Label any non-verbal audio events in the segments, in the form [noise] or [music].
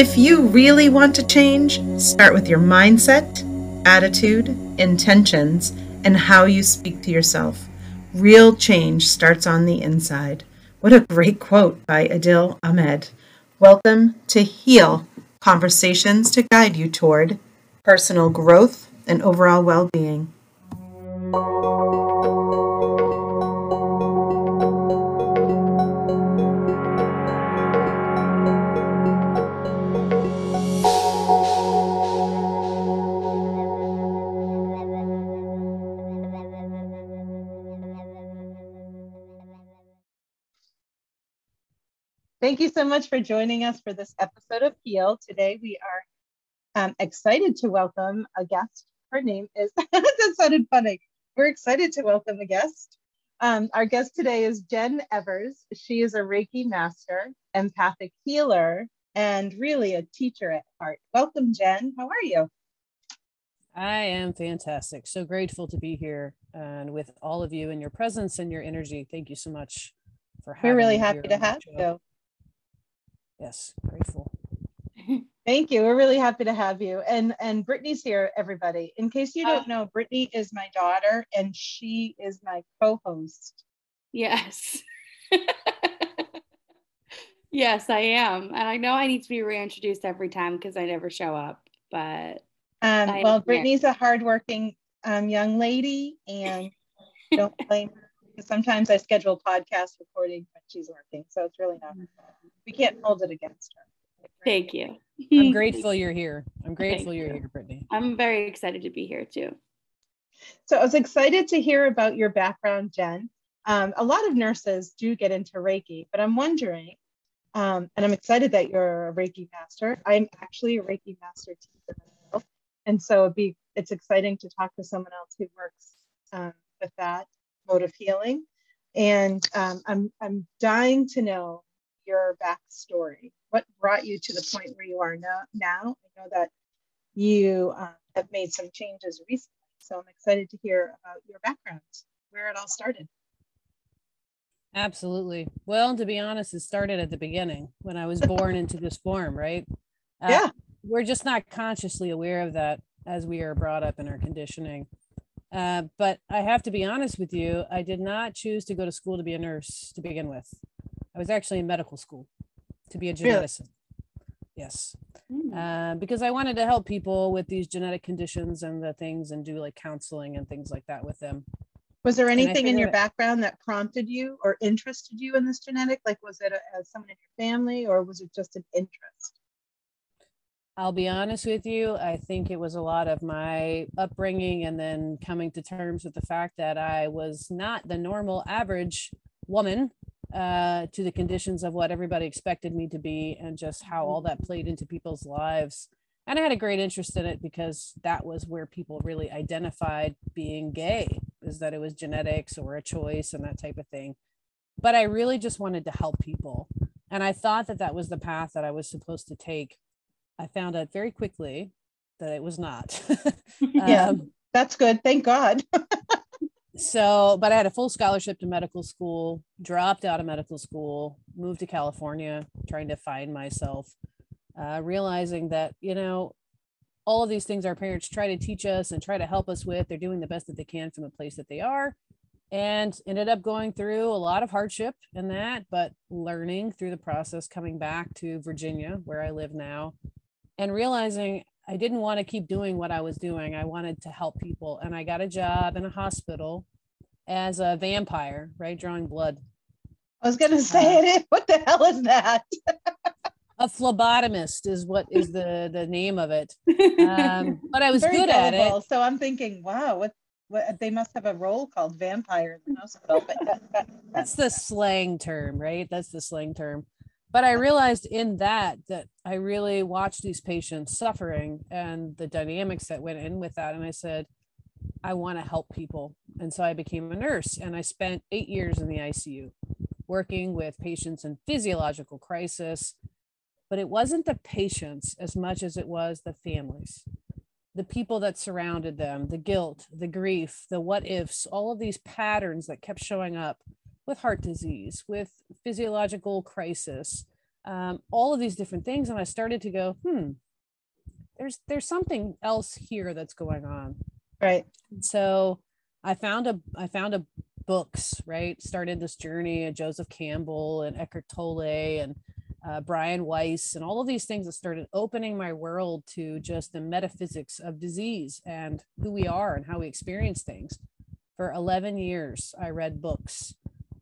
If you really want to change, start with your mindset, attitude, intentions, and how you speak to yourself. Real change starts on the inside. What a great quote by Adil Ahmed. Welcome to Heal Conversations to guide you toward personal growth and overall well being. Thank you so much for joining us for this episode of Heal. Today we are um, excited to welcome a guest. Her name is, [laughs] that sounded funny. We're excited to welcome a guest. Um, our guest today is Jen Evers. She is a Reiki master, empathic healer, and really a teacher at heart. Welcome, Jen. How are you? I am fantastic. So grateful to be here and with all of you and your presence and your energy. Thank you so much for having We're really happy to have you. Yes, grateful. [laughs] Thank you. We're really happy to have you. And and Brittany's here, everybody. In case you don't know, Brittany is my daughter and she is my co-host. Yes. [laughs] yes, I am. And I know I need to be reintroduced every time because I never show up. But um, well, Brittany's a hardworking um, young lady and don't blame her sometimes I schedule podcast recording when she's working. So it's really not, we can't hold it against her. Thank you. I'm [laughs] grateful you're here. I'm grateful you're here, Brittany. I'm very excited to be here too. So I was excited to hear about your background, Jen. Um, a lot of nurses do get into Reiki, but I'm wondering, um, and I'm excited that you're a Reiki master. I'm actually a Reiki master teacher myself, and so it'd be it's exciting to talk to someone else who works um, with that mode of healing. And um, I'm, I'm dying to know your backstory. What brought you to the point where you are now? now? I know that you uh, have made some changes recently. So I'm excited to hear about your background, where it all started. Absolutely. Well, to be honest, it started at the beginning when I was [laughs] born into this form, right? Uh, yeah. We're just not consciously aware of that as we are brought up in our conditioning. Uh, but I have to be honest with you, I did not choose to go to school to be a nurse to begin with. I was actually in medical school to be a geneticist. Yes. Mm. Uh, because I wanted to help people with these genetic conditions and the things and do like counseling and things like that with them. Was there anything in your background that prompted you or interested you in this genetic? Like, was it a, a, someone in your family or was it just an interest? I'll be honest with you. I think it was a lot of my upbringing and then coming to terms with the fact that I was not the normal average woman uh, to the conditions of what everybody expected me to be and just how all that played into people's lives. And I had a great interest in it because that was where people really identified being gay, is that it was genetics or a choice and that type of thing. But I really just wanted to help people. And I thought that that was the path that I was supposed to take I found out very quickly that it was not. [laughs] yeah, um, that's good. Thank God. [laughs] so, but I had a full scholarship to medical school, dropped out of medical school, moved to California, trying to find myself, uh, realizing that, you know, all of these things our parents try to teach us and try to help us with, they're doing the best that they can from the place that they are. And ended up going through a lot of hardship in that, but learning through the process, coming back to Virginia, where I live now, and realizing I didn't want to keep doing what I was doing. I wanted to help people. And I got a job in a hospital as a vampire, right? Drawing blood. I was going to say uh, [laughs] it. What the hell is that? a phlebotomist is what is the the name of it. Um, [laughs] but I was Very good at it. So I'm thinking, wow, what, what they must have a role called vampire in the hospital. But that, that, that's the slang term, right? That's the slang term but i realized in that that i really watched these patients suffering and the dynamics that went in with that. And i said i want to help people. And so i became a nurse and i spent eight years in the icu working with patients in physiological crisis. But it wasn't the patients as much as it was the families the people that surrounded them the guilt the grief the what ifs all of these patterns that kept showing up with heart disease, with physiological crisis, um, all of these different things. And I started to go, hmm, there's there's something else here that's going on. Right. So I found a I found a books, right? Started this journey of Joseph Campbell and Eckhart Tolle and uh, Brian Weiss and all of these things that started opening my world to just the metaphysics of disease and who we are and how we experience things. For 11 years, I read books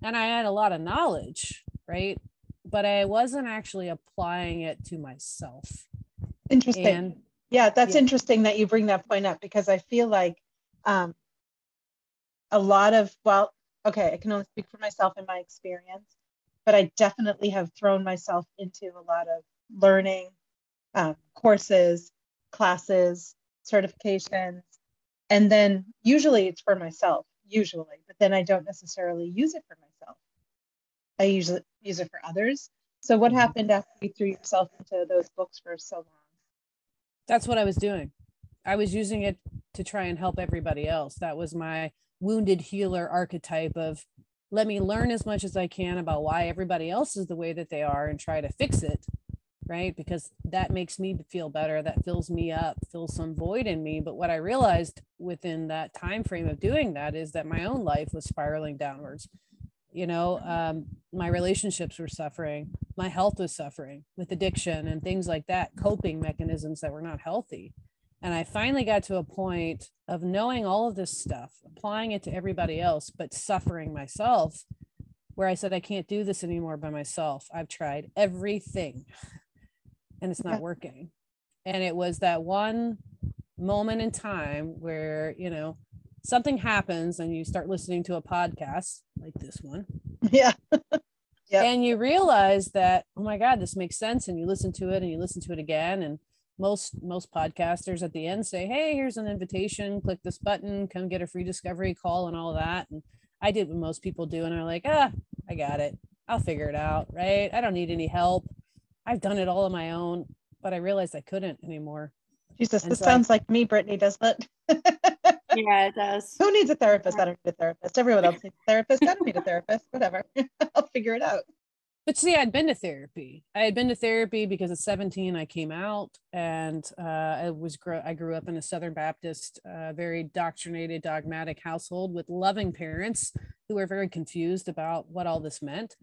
and I had a lot of knowledge, right? But I wasn't actually applying it to myself. Interesting. And, yeah, that's yeah. interesting that you bring that point up because I feel like um, a lot of, well, okay, I can only speak for myself in my experience, but I definitely have thrown myself into a lot of learning um, courses, classes, certifications, and then usually it's for myself, usually, but then I don't necessarily use it for myself. I usually use it for others. So, what mm-hmm. happened after you threw yourself into those books for so long? That's what I was doing. I was using it to try and help everybody else. That was my wounded healer archetype of let me learn as much as I can about why everybody else is the way that they are and try to fix it right because that makes me feel better that fills me up fills some void in me but what i realized within that time frame of doing that is that my own life was spiraling downwards you know um, my relationships were suffering my health was suffering with addiction and things like that coping mechanisms that were not healthy and I finally got to a point of knowing all of this stuff, applying it to everybody else, but suffering myself, where I said, I can't do this anymore by myself. I've tried everything [laughs] and it's not working. And it was that one moment in time where, you know, something happens and you start listening to a podcast like this one. Yeah. [laughs] yeah. And you realize that, oh my God, this makes sense. And you listen to it and you listen to it again. And most most podcasters at the end say hey here's an invitation click this button come get a free discovery call and all that and i did what most people do and i'm like ah i got it i'll figure it out right i don't need any help i've done it all on my own but i realized i couldn't anymore jesus and this so sounds I, like me brittany doesn't it [laughs] yeah it does who needs a therapist i don't need a therapist everyone else needs a therapist i don't need a [laughs] therapist whatever [laughs] i'll figure it out but see, I'd been to therapy. I had been to therapy because at 17 I came out, and uh, I was I grew up in a Southern Baptist, uh, very doctrinated, dogmatic household with loving parents who were very confused about what all this meant.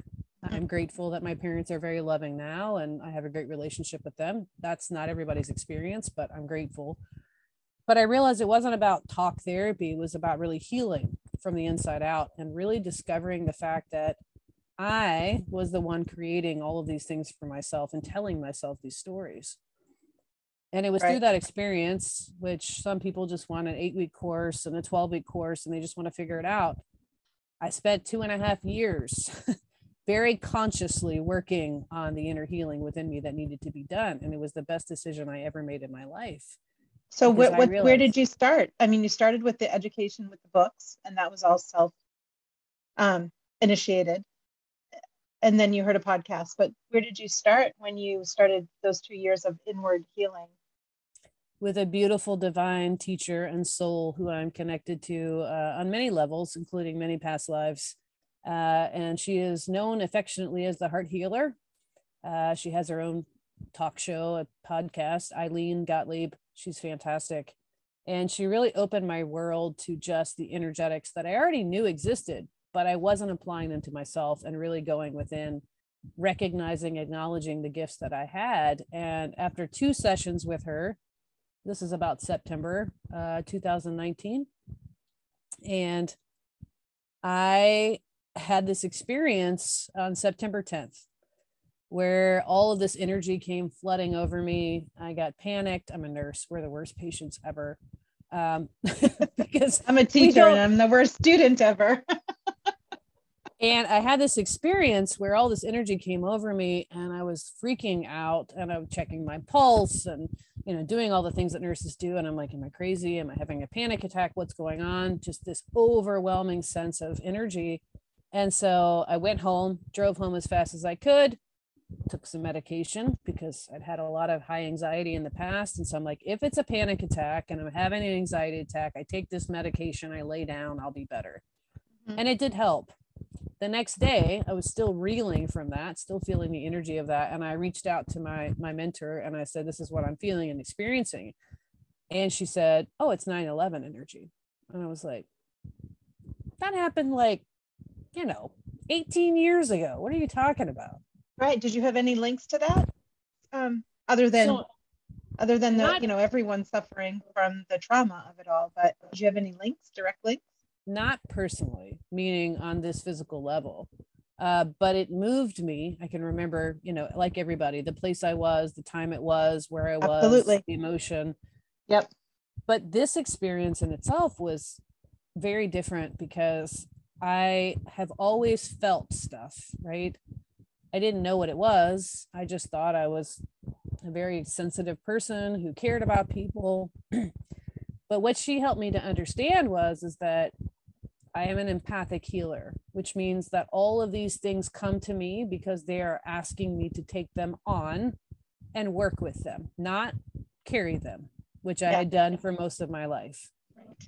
I'm grateful that my parents are very loving now, and I have a great relationship with them. That's not everybody's experience, but I'm grateful. But I realized it wasn't about talk therapy; it was about really healing from the inside out and really discovering the fact that I was the one creating all of these things for myself and telling myself these stories. And it was right. through that experience, which some people just want an eight week course and a 12 week course and they just want to figure it out. I spent two and a half years [laughs] very consciously working on the inner healing within me that needed to be done. And it was the best decision I ever made in my life. So, what, what, realized, where did you start? I mean, you started with the education with the books, and that was all self um, initiated. And then you heard a podcast but where did you start when you started those two years of inward healing? With a beautiful divine teacher and soul who i'm connected to uh, on many levels including many past lives. Uh, and she is known affectionately as the heart healer. Uh, she has her own talk show a podcast eileen gottlieb she's fantastic and she really opened my world to just the energetics that i already knew existed but I wasn't applying them to myself and really going within, recognizing, acknowledging the gifts that I had. And after two sessions with her, this is about September uh, 2019, and I had this experience on September 10th where all of this energy came flooding over me. I got panicked. I'm a nurse. We're the worst patients ever. Um, [laughs] because I'm a teacher and I'm the worst student ever. [laughs] and I had this experience where all this energy came over me and I was freaking out and I'm checking my pulse and you know doing all the things that nurses do and I'm like am I crazy am I having a panic attack what's going on just this overwhelming sense of energy and so I went home drove home as fast as I could took some medication because I'd had a lot of high anxiety in the past. And so I'm like if it's a panic attack and I'm having an anxiety attack I take this medication I lay down I'll be better. Mm-hmm. and it did help. The next day i was still reeling from that still feeling the energy of that. And i reached out to my my mentor and i said this is what i'm feeling and experiencing. And she said oh it's 9-11 energy. And i was like that happened like you know 18 years ago. What are you talking about right did you have any links to that um other than so, other than the you know everyone suffering from the trauma of it all but did you have any links direct links not personally, meaning on this physical level. Uh, but it moved me. I can remember, you know, like everybody, the place I was, the time it was, where I was, Absolutely. the emotion. Yep. But this experience in itself was very different because I have always felt stuff, right? I didn't know what it was. I just thought I was a very sensitive person who cared about people. [clears throat] but what she helped me to understand was is that I am an empathic healer, which means that all of these things come to me because they are asking me to take them on and work with them, not carry them, which I had done for most of my life. Right.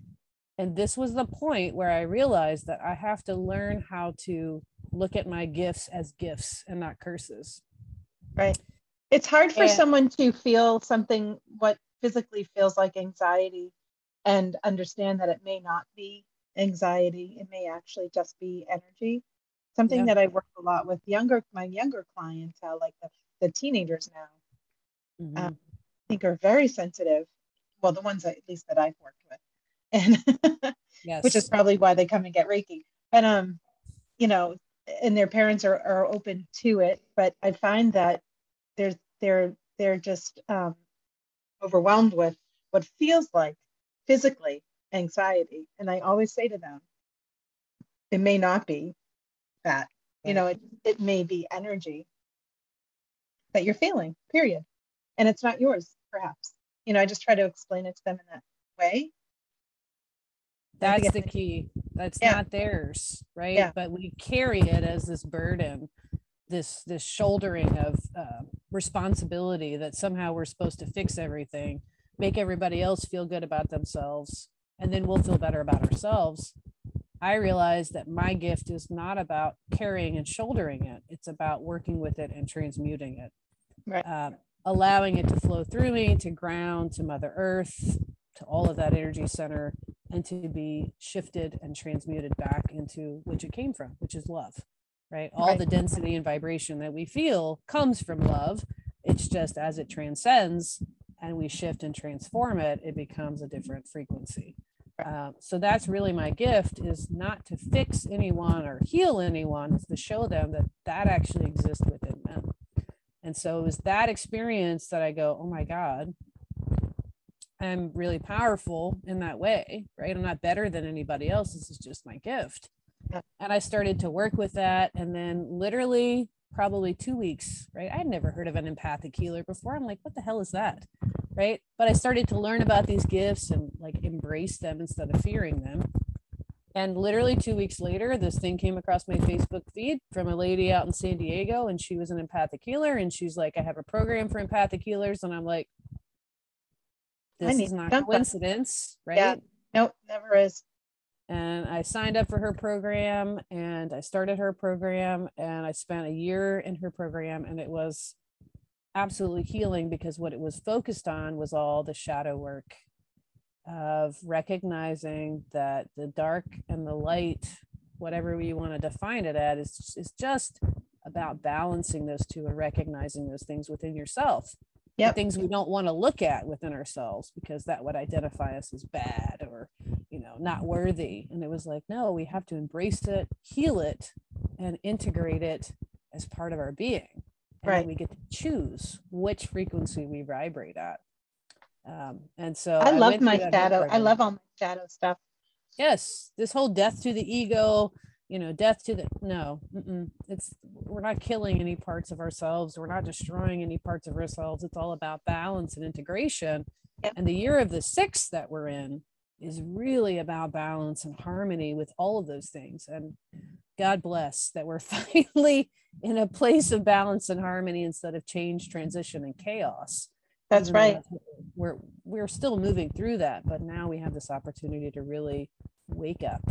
And this was the point where I realized that I have to learn how to look at my gifts as gifts and not curses. Right. It's hard for and, someone to feel something what physically feels like anxiety and understand that it may not be anxiety. It may actually just be energy. Something yeah. that I work a lot with younger, my younger clientele, like the, the teenagers now, mm-hmm. um, I think are very sensitive. Well, the ones that, at least that I've worked with, and yes. [laughs] which is probably why they come and get Reiki. But um, you know, and their parents are, are open to it. But I find that they're they're they're just um, overwhelmed with what feels like physically anxiety. And I always say to them, it may not be that, you know, it, it may be energy that you're feeling, period. And it's not yours, perhaps. You know, I just try to explain it to them in that way. That's the key. That's yeah. not theirs, right? Yeah. But we carry it as this burden, this this shouldering of uh, responsibility that somehow we're supposed to fix everything, make everybody else feel good about themselves, and then we'll feel better about ourselves. I realize that my gift is not about carrying and shouldering it, it's about working with it and transmuting it. Right. Uh, allowing it to flow through me to ground, to Mother Earth, to all of that energy center, and to be shifted and transmuted back into which it came from, which is love. Right. All right. the density and vibration that we feel comes from love. It's just as it transcends and we shift and transform it, it becomes a different frequency. Uh, so that's really my gift is not to fix anyone or heal anyone, it's to show them that that actually exists within them. And so it was that experience that I go, oh my God, I'm really powerful in that way, right? I'm not better than anybody else. This is just my gift. And I started to work with that. And then literally probably two weeks, right? I had never heard of an empathic healer before. I'm like, what the hell is that? Right. But I started to learn about these gifts and like embrace them instead of fearing them. And literally two weeks later, this thing came across my Facebook feed from a lady out in San Diego, and she was an empathic healer. And she's like, I have a program for empathic healers. And I'm like, this is not coincidence, right? Yeah. Nope, never is and I signed up for her program and I started her program and I spent a year in her program and it was absolutely healing because what it was focused on was all the shadow work of recognizing that the dark and the light whatever we want to define it at is, is just about balancing those two and recognizing those things within yourself yep. things we don't want to look at within ourselves because that would identify us as bad or you know not worthy. And it was like no we have to embrace it heal it and integrate it as part of our being. And right. we get to choose which frequency we vibrate at. Um, and so i, I love my shadow i love all my shadow stuff. Yes this whole death to the ego you know death to the no it's we're not killing any parts of ourselves. We're not destroying any parts of ourselves. It's all about balance and integration. Yep. and the year of the six that we're in is really about balance and harmony with all of those things. And god bless that we're [laughs] finally in a place of balance and harmony instead of change transition and chaos. That's right. we're we're still moving through that but now we have this opportunity to really wake up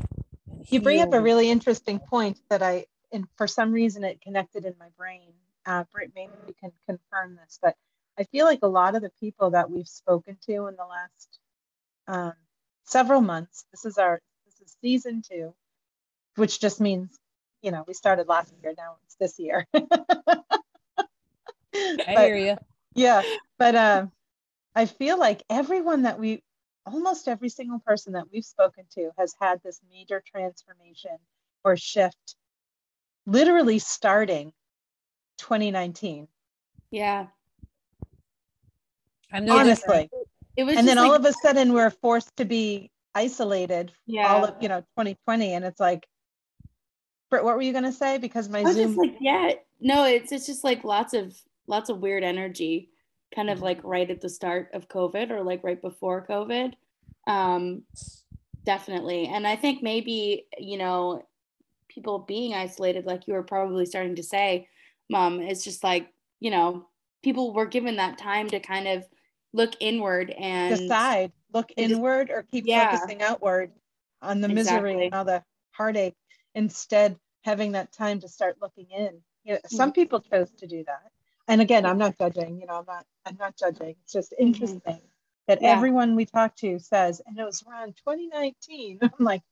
you bring up a really interesting point that I, and for some reason it connected in my brain. Uh, Britt, maybe you can confirm this, but I feel like a lot of the people that we've spoken to in the last um, several months, this is our, this is season two, which just means, you know, we started last year, now it's this year. [laughs] I hear you. Yeah, but um, I feel like everyone that we, almost every single person that we've spoken to has had this major transformation or shift, literally starting 2019. Yeah. I'm honestly. It was, and then like, all of a sudden we're forced to be isolated. Yeah. All of you know 2020, and it's like, what were you gonna say? Because my Zoom. Just like yeah, no, it's it's just like lots of lots of weird energy kind of like right at the start of COVID or like right before COVID. Um, definitely. And I think maybe, you know, people being isolated, like you were probably starting to say, Mom, it's just like, you know, people were given that time to kind of look inward and decide, look inward or keep yeah. focusing outward on the misery exactly. and all the heartache instead having that time to start looking in. You know, some mm-hmm. people chose to do that and again i'm not judging you know i'm not i'm not judging it's just mm-hmm. interesting mm-hmm. that yeah. everyone we talk to says and it was around 2019 [laughs] i'm like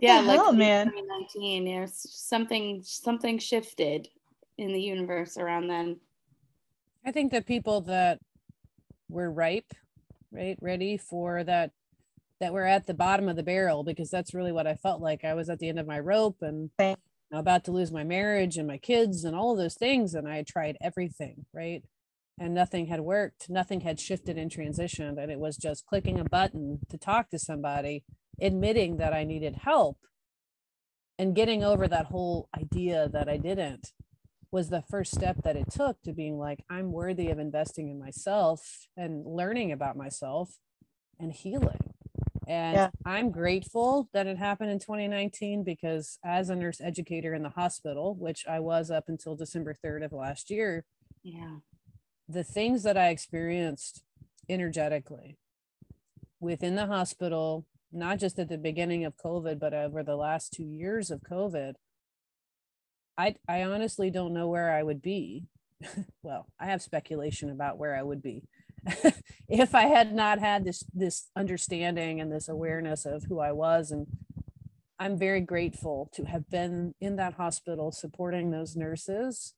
yeah like hell, man 2019 there's something something shifted in the universe around then i think the people that were ripe right ready for that that we're at the bottom of the barrel because that's really what i felt like i was at the end of my rope and about to lose my marriage and my kids and all of those things. And I tried everything, right? And nothing had worked, nothing had shifted and transitioned. And it was just clicking a button to talk to somebody, admitting that I needed help and getting over that whole idea that I didn't was the first step that it took to being like, I'm worthy of investing in myself and learning about myself and healing. And yeah. I'm grateful that it happened in 2019 because as a nurse educator in the hospital, which I was up until December 3rd of last year, yeah. The things that I experienced energetically within the hospital, not just at the beginning of COVID, but over the last 2 years of COVID, I I honestly don't know where I would be. [laughs] well, I have speculation about where I would be [laughs] if I had not had this this understanding and this awareness of who I was and I'm very grateful to have been in that hospital supporting those nurses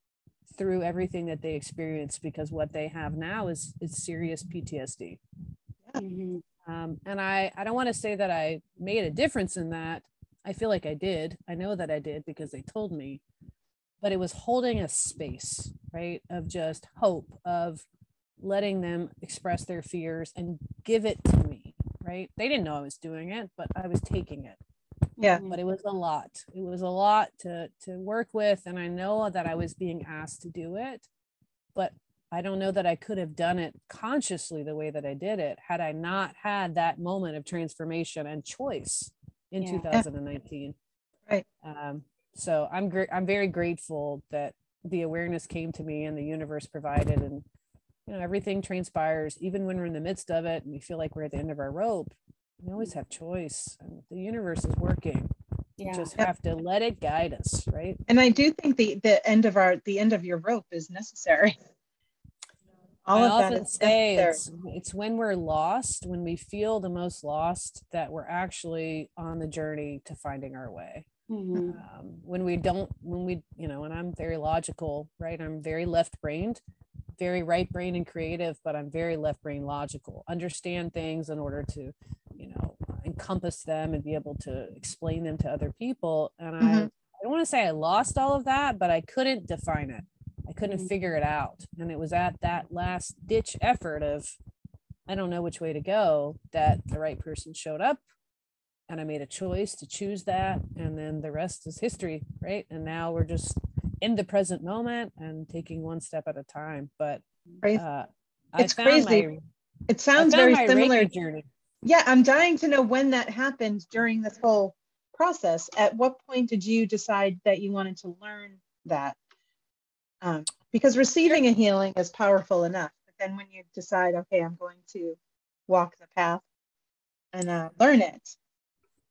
through everything that they experienced because what they have now is is serious PTSD. Mm-hmm. Um, and I I don't want to say that I made a difference in that. I feel like I did. I know that I did because they told me, but it was holding a space, right, of just hope of letting them express their fears and give it to me right? They didn't know i was doing it but i was taking it. Yeah. But it was a lot. It was a lot to to work with and i know that i was being asked to do it but i don't know that i could have done it consciously the way that i did it had i not had that moment of transformation and choice in yeah. 2019 right. Um, so i'm great i'm very grateful that the awareness came to me and the universe provided and you know everything transpires even when we're in the midst of it and we feel like we're at the end of our rope we always have choice and the universe is working. Yeah. we just have to let it guide us right? And i do think the the end of our the end of your rope is necessary. [laughs] All I of often that say it's, it's when we're lost when we feel the most lost that we're actually on the journey to finding our way. Mm-hmm. um, when we don't when we you know and i'm very logical right? I'm very left brained very right brain and creative, but I'm very left brain logical. Understand things in order to, you know, encompass them and be able to explain them to other people. And mm-hmm. I, I don't want to say I lost all of that, but I couldn't define it. I couldn't mm-hmm. figure it out. And it was at that last ditch effort of, I don't know which way to go, that the right person showed up and I made a choice to choose that. And then the rest is history, right? And now we're just in the present moment and taking one step at a time. But uh, it's crazy. My, it sounds very similar. Journey. Yeah, I'm dying to know when that happened during this whole process. At what point did you decide that you wanted to learn that? Um, because receiving a healing is powerful enough, but then when you decide, okay, I'm going to walk the path and uh, learn it.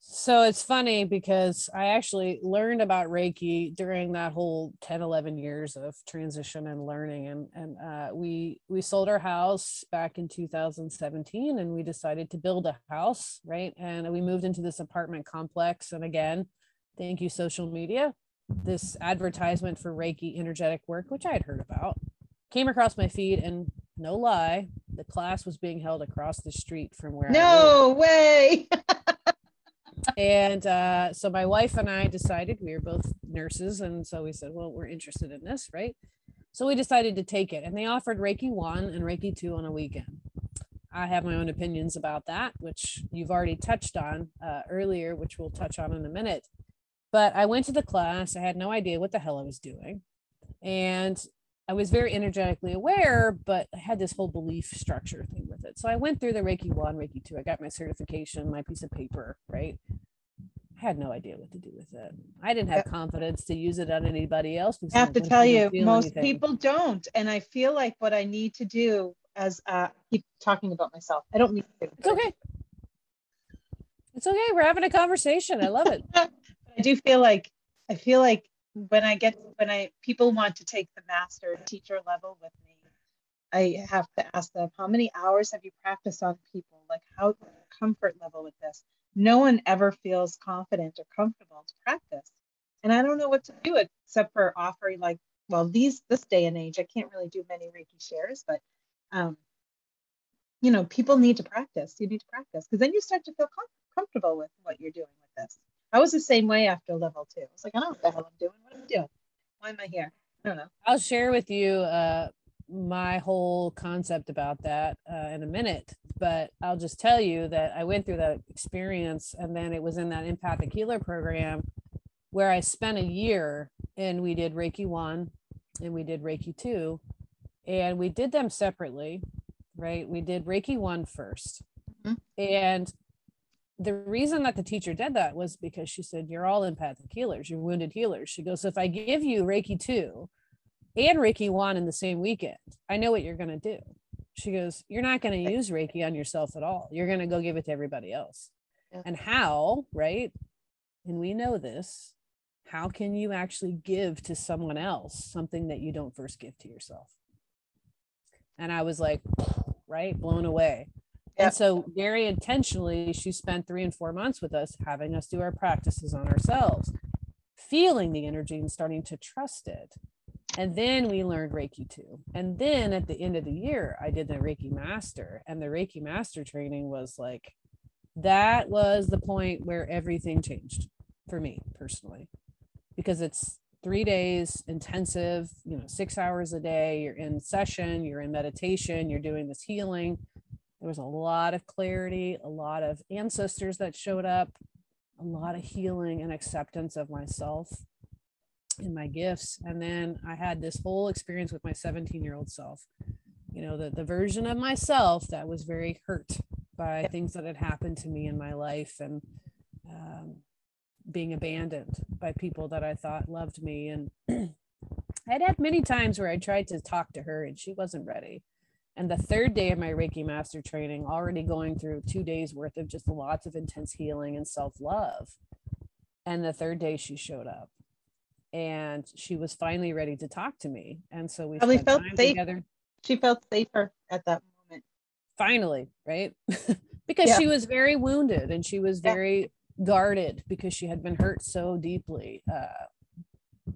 So it's funny because I actually learned about Reiki during that whole 10, 11 years of transition and learning. And, and uh, we, we sold our house back in 2017 and we decided to build a house, right? And we moved into this apartment complex. And again, thank you, social media. This advertisement for Reiki energetic work, which I had heard about, came across my feed. And no lie, the class was being held across the street from where I no way [laughs] and uh, so my wife and I decided we were both nurses, and so we said, well, we're interested in this, right? So we decided to take it, and they offered Reiki one and Reiki two on a weekend. I have my own opinions about that, which you've already touched on uh, earlier, which we'll touch on in a minute. But I went to the class. I had no idea what the hell I was doing, and I was very energetically aware, but I had this whole belief structure thing with it. So I went through the Reiki one, Reiki two. I got my certification, my piece of paper, right? I had no idea what to do with it. I didn't have confidence to use it on anybody else. I have to tell you, most anything. people don't. And I feel like what I need to do as uh, I keep talking about myself. I don't mean to. It's okay. It's okay. We're having a conversation. I love it. [laughs] I do feel like I feel like when I get when I people want to take the master teacher level with me, I have to ask them how many hours have you practiced on people? Like how comfort level with this? No one ever feels confident or comfortable to practice. And I don't know what to do except for offering like, well, these this day and age, I can't really do many Reiki shares, but um, you know, people need to practice. You need to practice because then you start to feel com- comfortable with what you're doing with this. I was the same way after level two. I was like, I don't know what the hell I'm doing. What am I doing? Why am I here? I don't know. I'll share with you uh, my whole concept about that uh, in a minute, but I'll just tell you that I went through that experience, and then it was in that empathic healer program where I spent a year, and we did Reiki one, and we did Reiki two, and we did them separately, right? We did Reiki one first, mm-hmm. and the reason that the teacher did that was because she said, You're all empathic healers, you're wounded healers. She goes, so If I give you Reiki 2 and Reiki 1 in the same weekend, I know what you're going to do. She goes, You're not going to use Reiki on yourself at all. You're going to go give it to everybody else. Yeah. And how, right? And we know this. How can you actually give to someone else something that you don't first give to yourself? And I was like, right, blown away. And so very intentionally, she spent three and four months with us, having us do our practices on ourselves, feeling the energy and starting to trust it. And then we learned Reiki two. And then at the end of the year, I did the Reiki Master, and the Reiki Master training was like, that was the point where everything changed for me personally, because it's three days intensive, you know, six hours a day. You're in session, you're in meditation, you're doing this healing there was a lot of clarity, a lot of ancestors that showed up, a lot of healing and acceptance of myself and my gifts. And then I had this whole experience with my 17 year old self, you know, the, the version of myself that was very hurt by things that had happened to me in my life and um, being abandoned by people that I thought loved me. And [clears throat] I'd had many times where I tried to talk to her and she wasn't ready and the third day of my Reiki master training, already going through two days worth of just lots of intense healing and self love. And the third day she showed up and she was finally ready to talk to me. And so we probably felt safe. Together. She felt safer at that moment. Finally, right? [laughs] because yeah. she was very wounded and she was very yeah. guarded because she had been hurt so deeply uh,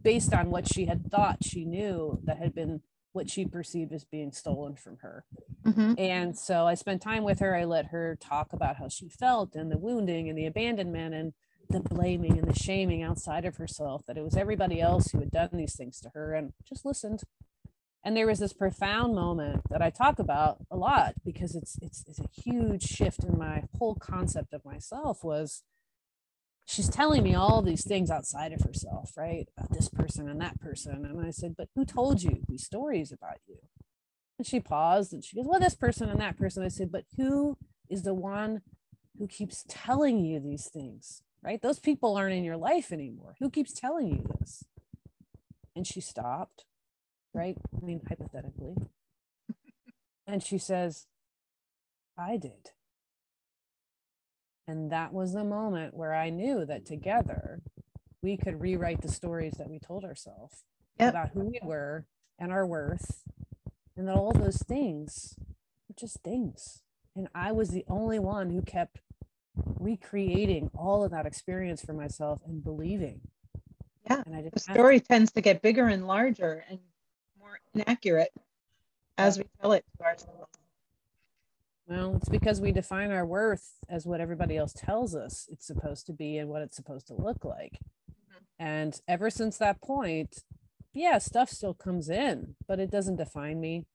based on what she had thought she knew that had been what she perceived as being stolen from her. Mm-hmm. And so I spent time with her. I let her talk about how she felt and the wounding and the abandonment and the blaming and the shaming outside of herself that it was everybody else who had done these things to her and just listened. And there was this profound moment that I talk about a lot because it's it's, it's a huge shift in my whole concept of myself was she's telling me all these things outside of herself, right? About this person and that person. And I said, But who told you these stories about you? And she paused and she goes, Well, this person and that person. I said, But who is the one who keeps telling you these things, right? Those people aren't in your life anymore. Who keeps telling you this? And she stopped, right? I mean, hypothetically. [laughs] And she says, I did. And that was the moment where I knew that together we could rewrite the stories that we told ourselves Yep. about who we were and our worth, and that all those things were just things. And I was the only one who kept recreating all of that experience for myself and believing. Yeah, And I didn't The to- story tends to get bigger and larger and more inaccurate as we tell it to ourselves. Well, it's because we define our worth as what everybody else tells us it's supposed to be and what it's supposed to look like. Mhm. And ever since that point, yeah, stuff still comes in, but it doesn't define me.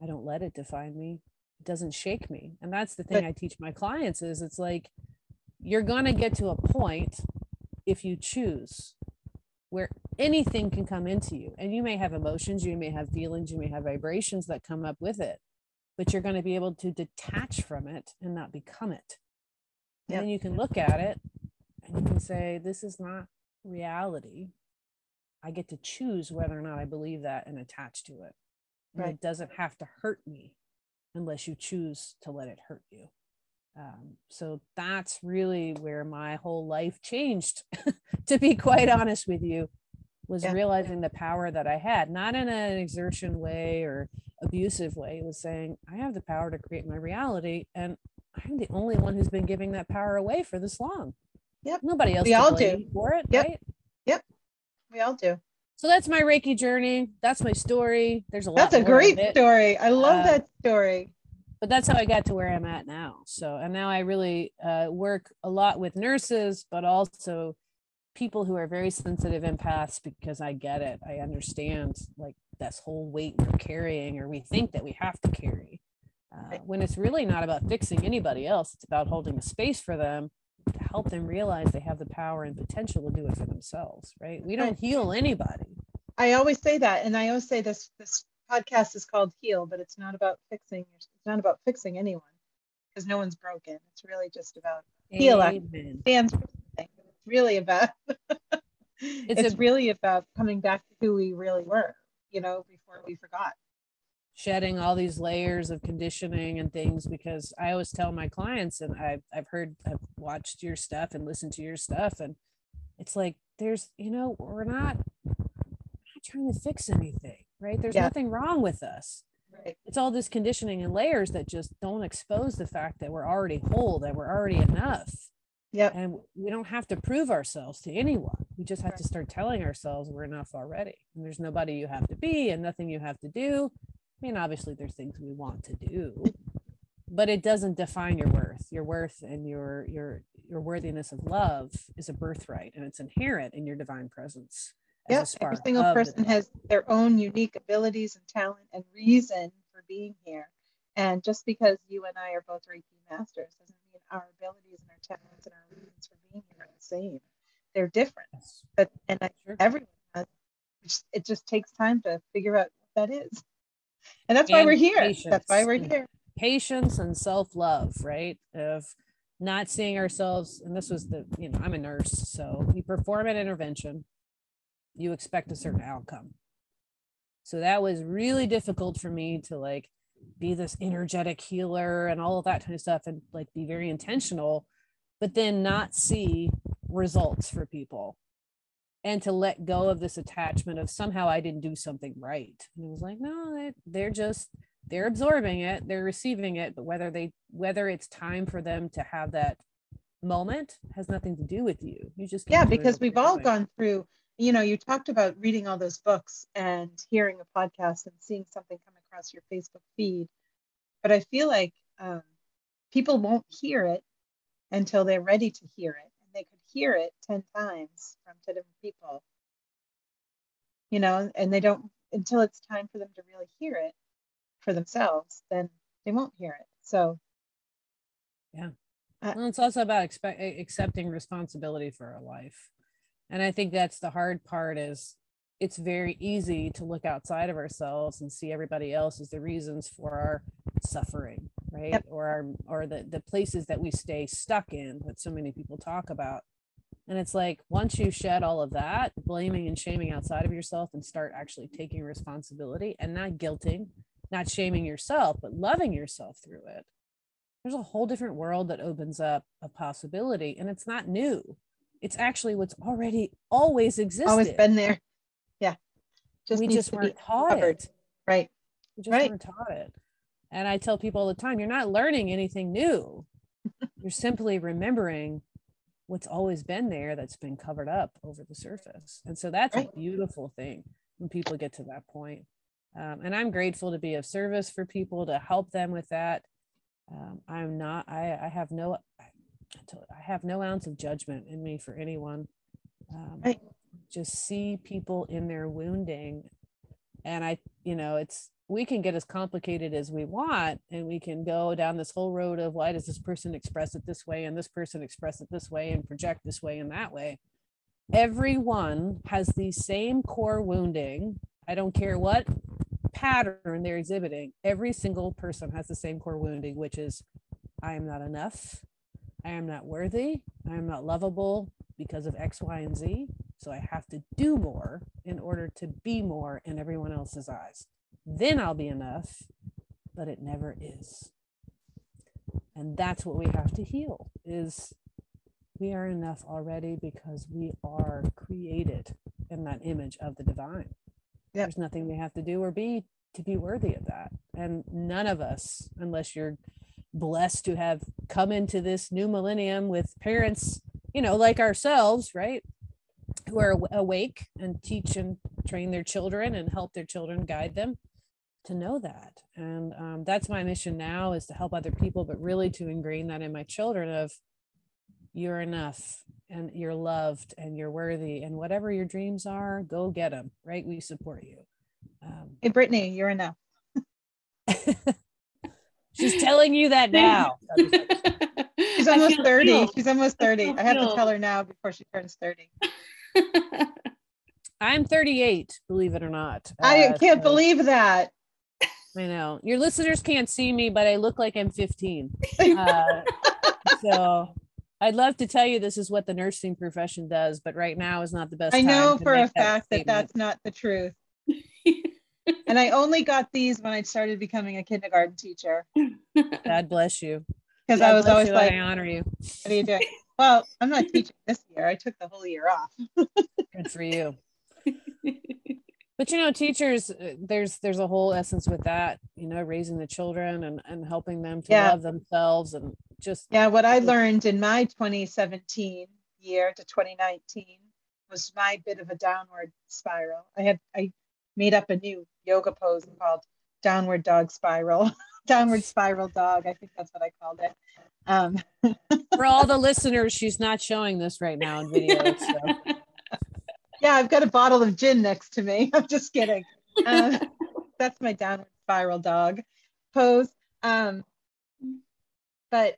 I don't let it define me. It doesn't shake me. And that's the thing But- I teach my clients is it's like you're going to get to a point if you choose where anything can come into you and you may have emotions, you may have feelings, you may have vibrations that come up with it but you're going to be able to detach from it and not become it. And Yep. then you can look at it and you can say, This is not reality. I get to choose whether or not I believe that and attach to it. And Right. it doesn't have to hurt me unless you choose to let it hurt you. Um, so that's really where my whole life changed, [laughs] to be quite honest with you, was Yeah. realizing the power that I had, not in an exertion way or abusive way. It was saying, I have the power to create my reality. And I'm the only one who's been giving that power away for this long. Yep. Nobody else We all do. for it. Yep. Right. We all do. So that's my Reiki journey. That's my story. There's a lot. That's a great story. I love Uh, that story. but that's how I got to where I'm at now. So, and now I really uh, work a lot with nurses, but also people who are very sensitive empaths because I get it. I understand like this whole weight we're carrying or we think that we have to carry. Uh, when it's really not about fixing anybody else, it's about holding a space for them to help them realize they have the power and potential to do it for themselves, right? We don't heal anybody. I always say that, and I always say this this podcast is called Heal, but it's not about fixing. It's not about fixing anyone because no one's broken. It's really just about Heal. Amen. stands for something. It's really about. [laughs] it's a- really about coming back to who we really were. You know, before we forgot. shedding all these layers of conditioning and things because I always tell my clients and I've I've heard I've watched your stuff and listened to your stuff and it's like there's you know we're not, we're not trying to fix anything right there's Yeah. nothing wrong with us Right. it's all this conditioning and layers that just don't expose the fact that we're already whole that we're already enough Yep. and we don't have to prove ourselves to anyone. We just have to start telling ourselves we're enough already. And there's nobody you have to be and nothing you have to do. I mean obviously there's things we want to do but it doesn't define your worth. Your worth and your your your worthiness of love is a birthright and it's inherent in your divine presence as a Every single person has their own unique abilities and talent and reason for being here. And just because you and I are both Reiki masters doesn't our abilities and our talents and our reasons for being here are the same. They're different. But and I, sure. everyone has. It just- takes time to figure out what that is. And that's why we're here. That's why we're here. patience and self-love right of not seeing ourselves and this was the you know i'm a nurse so you perform an intervention you expect a certain outcome so that was really difficult for me to like be this energetic healer and all of that kind of stuff and like be very intentional but then not see results for people. And to let go of this attachment of somehow i didn't do something right. And it was like no they, they're just they're absorbing it they're receiving it but whether they whether it's time for them to have that moment has nothing to do with you. You just Yeah, because we've all gone through, you know, you talked about reading all those books and hearing a podcast and seeing something come across your Facebook feed. But I feel like um, people won't hear it until they're ready to hear it. And they could hear it 10 times from 10 different people, you know, and they don't, until it's time for them to really hear it for themselves, then they won't hear it. So, yeah. Well, it's also about expect, accepting responsibility for our life. And I think that's the hard part is it's very easy to look outside of ourselves and see everybody else as the reasons for our suffering, right? Yep. Or our or the, the places that we stay stuck in that so many people talk about. And it's like once you shed all of that, blaming and shaming outside of yourself and start actually taking responsibility and not guilting, not shaming yourself, but loving yourself through it there's a whole different world that opens up a possibility and it's not new it's actually what's already always existed Always been there. Yeah. we just weren't taught covered. it Right. we just Right. weren't taught it and i tell people all the time you're not learning anything new [laughs] you're simply remembering what's always been there that's been covered up over the surface and so that's Right. a beautiful thing when people get to that point um, and i'm grateful to be of service for people to help them with that um, i'm not i i have no I I have no ounce of judgment in me for anyone um, Right. Just see people in their wounding and i you know it's we can get as complicated as we want and we can go down this whole road of why does this person express it this way and this person express it this way and project this way and that way? Everyone has the same core wounding i don't care what pattern they're exhibiting every single person has the same core wounding which is i am not enough i am not worthy i am not lovable because of x y and z so i have to do more in order to be more in everyone else's eyes then I'll be enough, but it never is. And that's what we have to heal is we are enough already because we are created in that image of the divine. Yep. There's nothing we have to do or be to be worthy of that. And none of us, unless you're blessed to have come into this new millennium with parents, you know, like ourselves, right? Who are awake and teach and train their children and help their children guide them to know that and um, that's my mission now is to help other people but really to ingrain that in my children of you're enough and you're loved and you're worthy and whatever your dreams are go get them right we support you um, Hey, Brittany, you're enough. [laughs] she's telling you that now [laughs] She's almost 30. She's almost 30. feel- I have to tell her now before she turns 30. [laughs] i'm 38 believe it or not I Uh, can't so- believe that. I know your listeners can't see me, but I look like I'm 15. [laughs] Uh, so I'd love to tell you this is what the nursing profession does, but right now is not the best. I know for a fact that statement. that's not the truth. [laughs] And I only got these when I started becoming a kindergarten teacher God bless you. because I was always you, like, I honor you. what are you doing? Well, I'm not teaching this year. I took the whole year off. Good for you. But you know, teachers, uh, there's there's a whole essence with that. You know, raising the children and and helping them to Yeah. love themselves and just Yeah, what I learned in my 2017 year to 2019 was my bit of a downward spiral. I had I made up a new yoga pose called downward dog spiral, [laughs] downward spiral dog. I think that's what I called it. Um, [laughs] for all the listeners, she's not showing this right now in video. So. [laughs] yeah, I've got a bottle of gin next to me. [laughs] I'm just kidding. Uh, that's my downward spiral dog pose. Um, but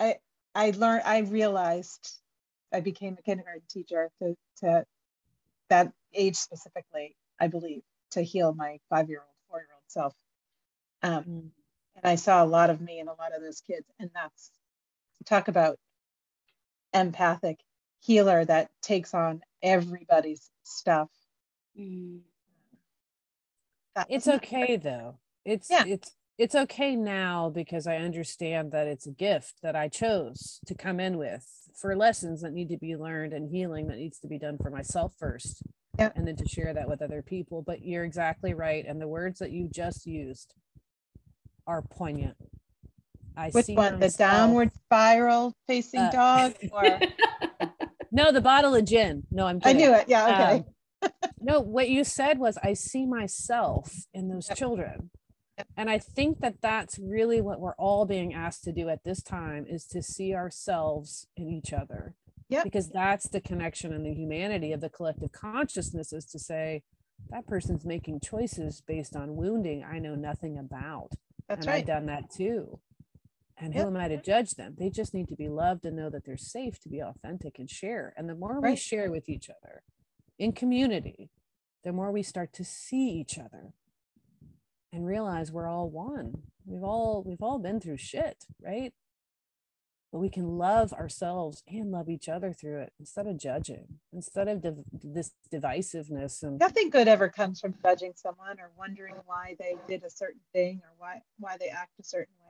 I I learned I realized I became a kindergarten teacher to to that age specifically, I believe, to heal my five year old, four year old self. Um, Mm. and I saw a lot of me and a lot of those kids, and that's talk about empathic healer that takes on everybody's stuff. Mm. It's okay though it's Yeah. it's it's okay now because i understand that it's a gift that i chose to come in with for lessons that need to be learned and healing that needs to be done for myself first Yeah. and then to share that with other people but you're exactly right and the words that you just used are poignant i Which see one? The myself- downward spiral facing Uh, dog? [laughs] Or no the bottle of gin no i'm I knew it. Yeah. Okay. Um, [laughs] no, what you said was, I see myself in those Yep. children. Yep. And I think that that's really what we're all being asked to do at this time is to see ourselves in each other. Yep. Because that's the connection and the humanity of the collective consciousness is to say, that person's making choices based on wounding I know nothing about. That's and I've done that too. And Yep. who am I to judge them? They just need to be loved and know that they're safe to be authentic and share. And the more we share with each other in community, the more we start to see each other and realize we're all one. We've all we've all been through shit, right? But we can love ourselves and love each other through it instead of judging, instead of div- this divisiveness and Nothing good ever comes from judging someone or wondering why they did a certain thing or why why they act a certain way.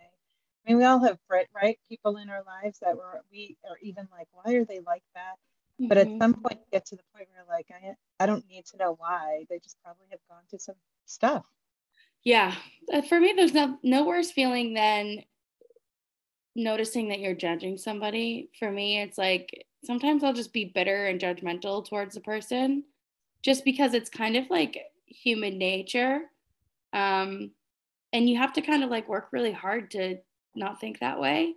I mean, we all have right people in our lives that were we are even like, why are they like that? Mm-hmm. But at mm-hmm. some point, you get to the point where like, I I don't need to know why. They just probably have gone through some stuff. Yeah, uh, for me, there's no no worse feeling than noticing that you're judging somebody. For me, it's like sometimes I'll just be bitter and judgmental towards a person, just because it's kind of like human nature. Um, and you have to kind of like work really hard to not think that way.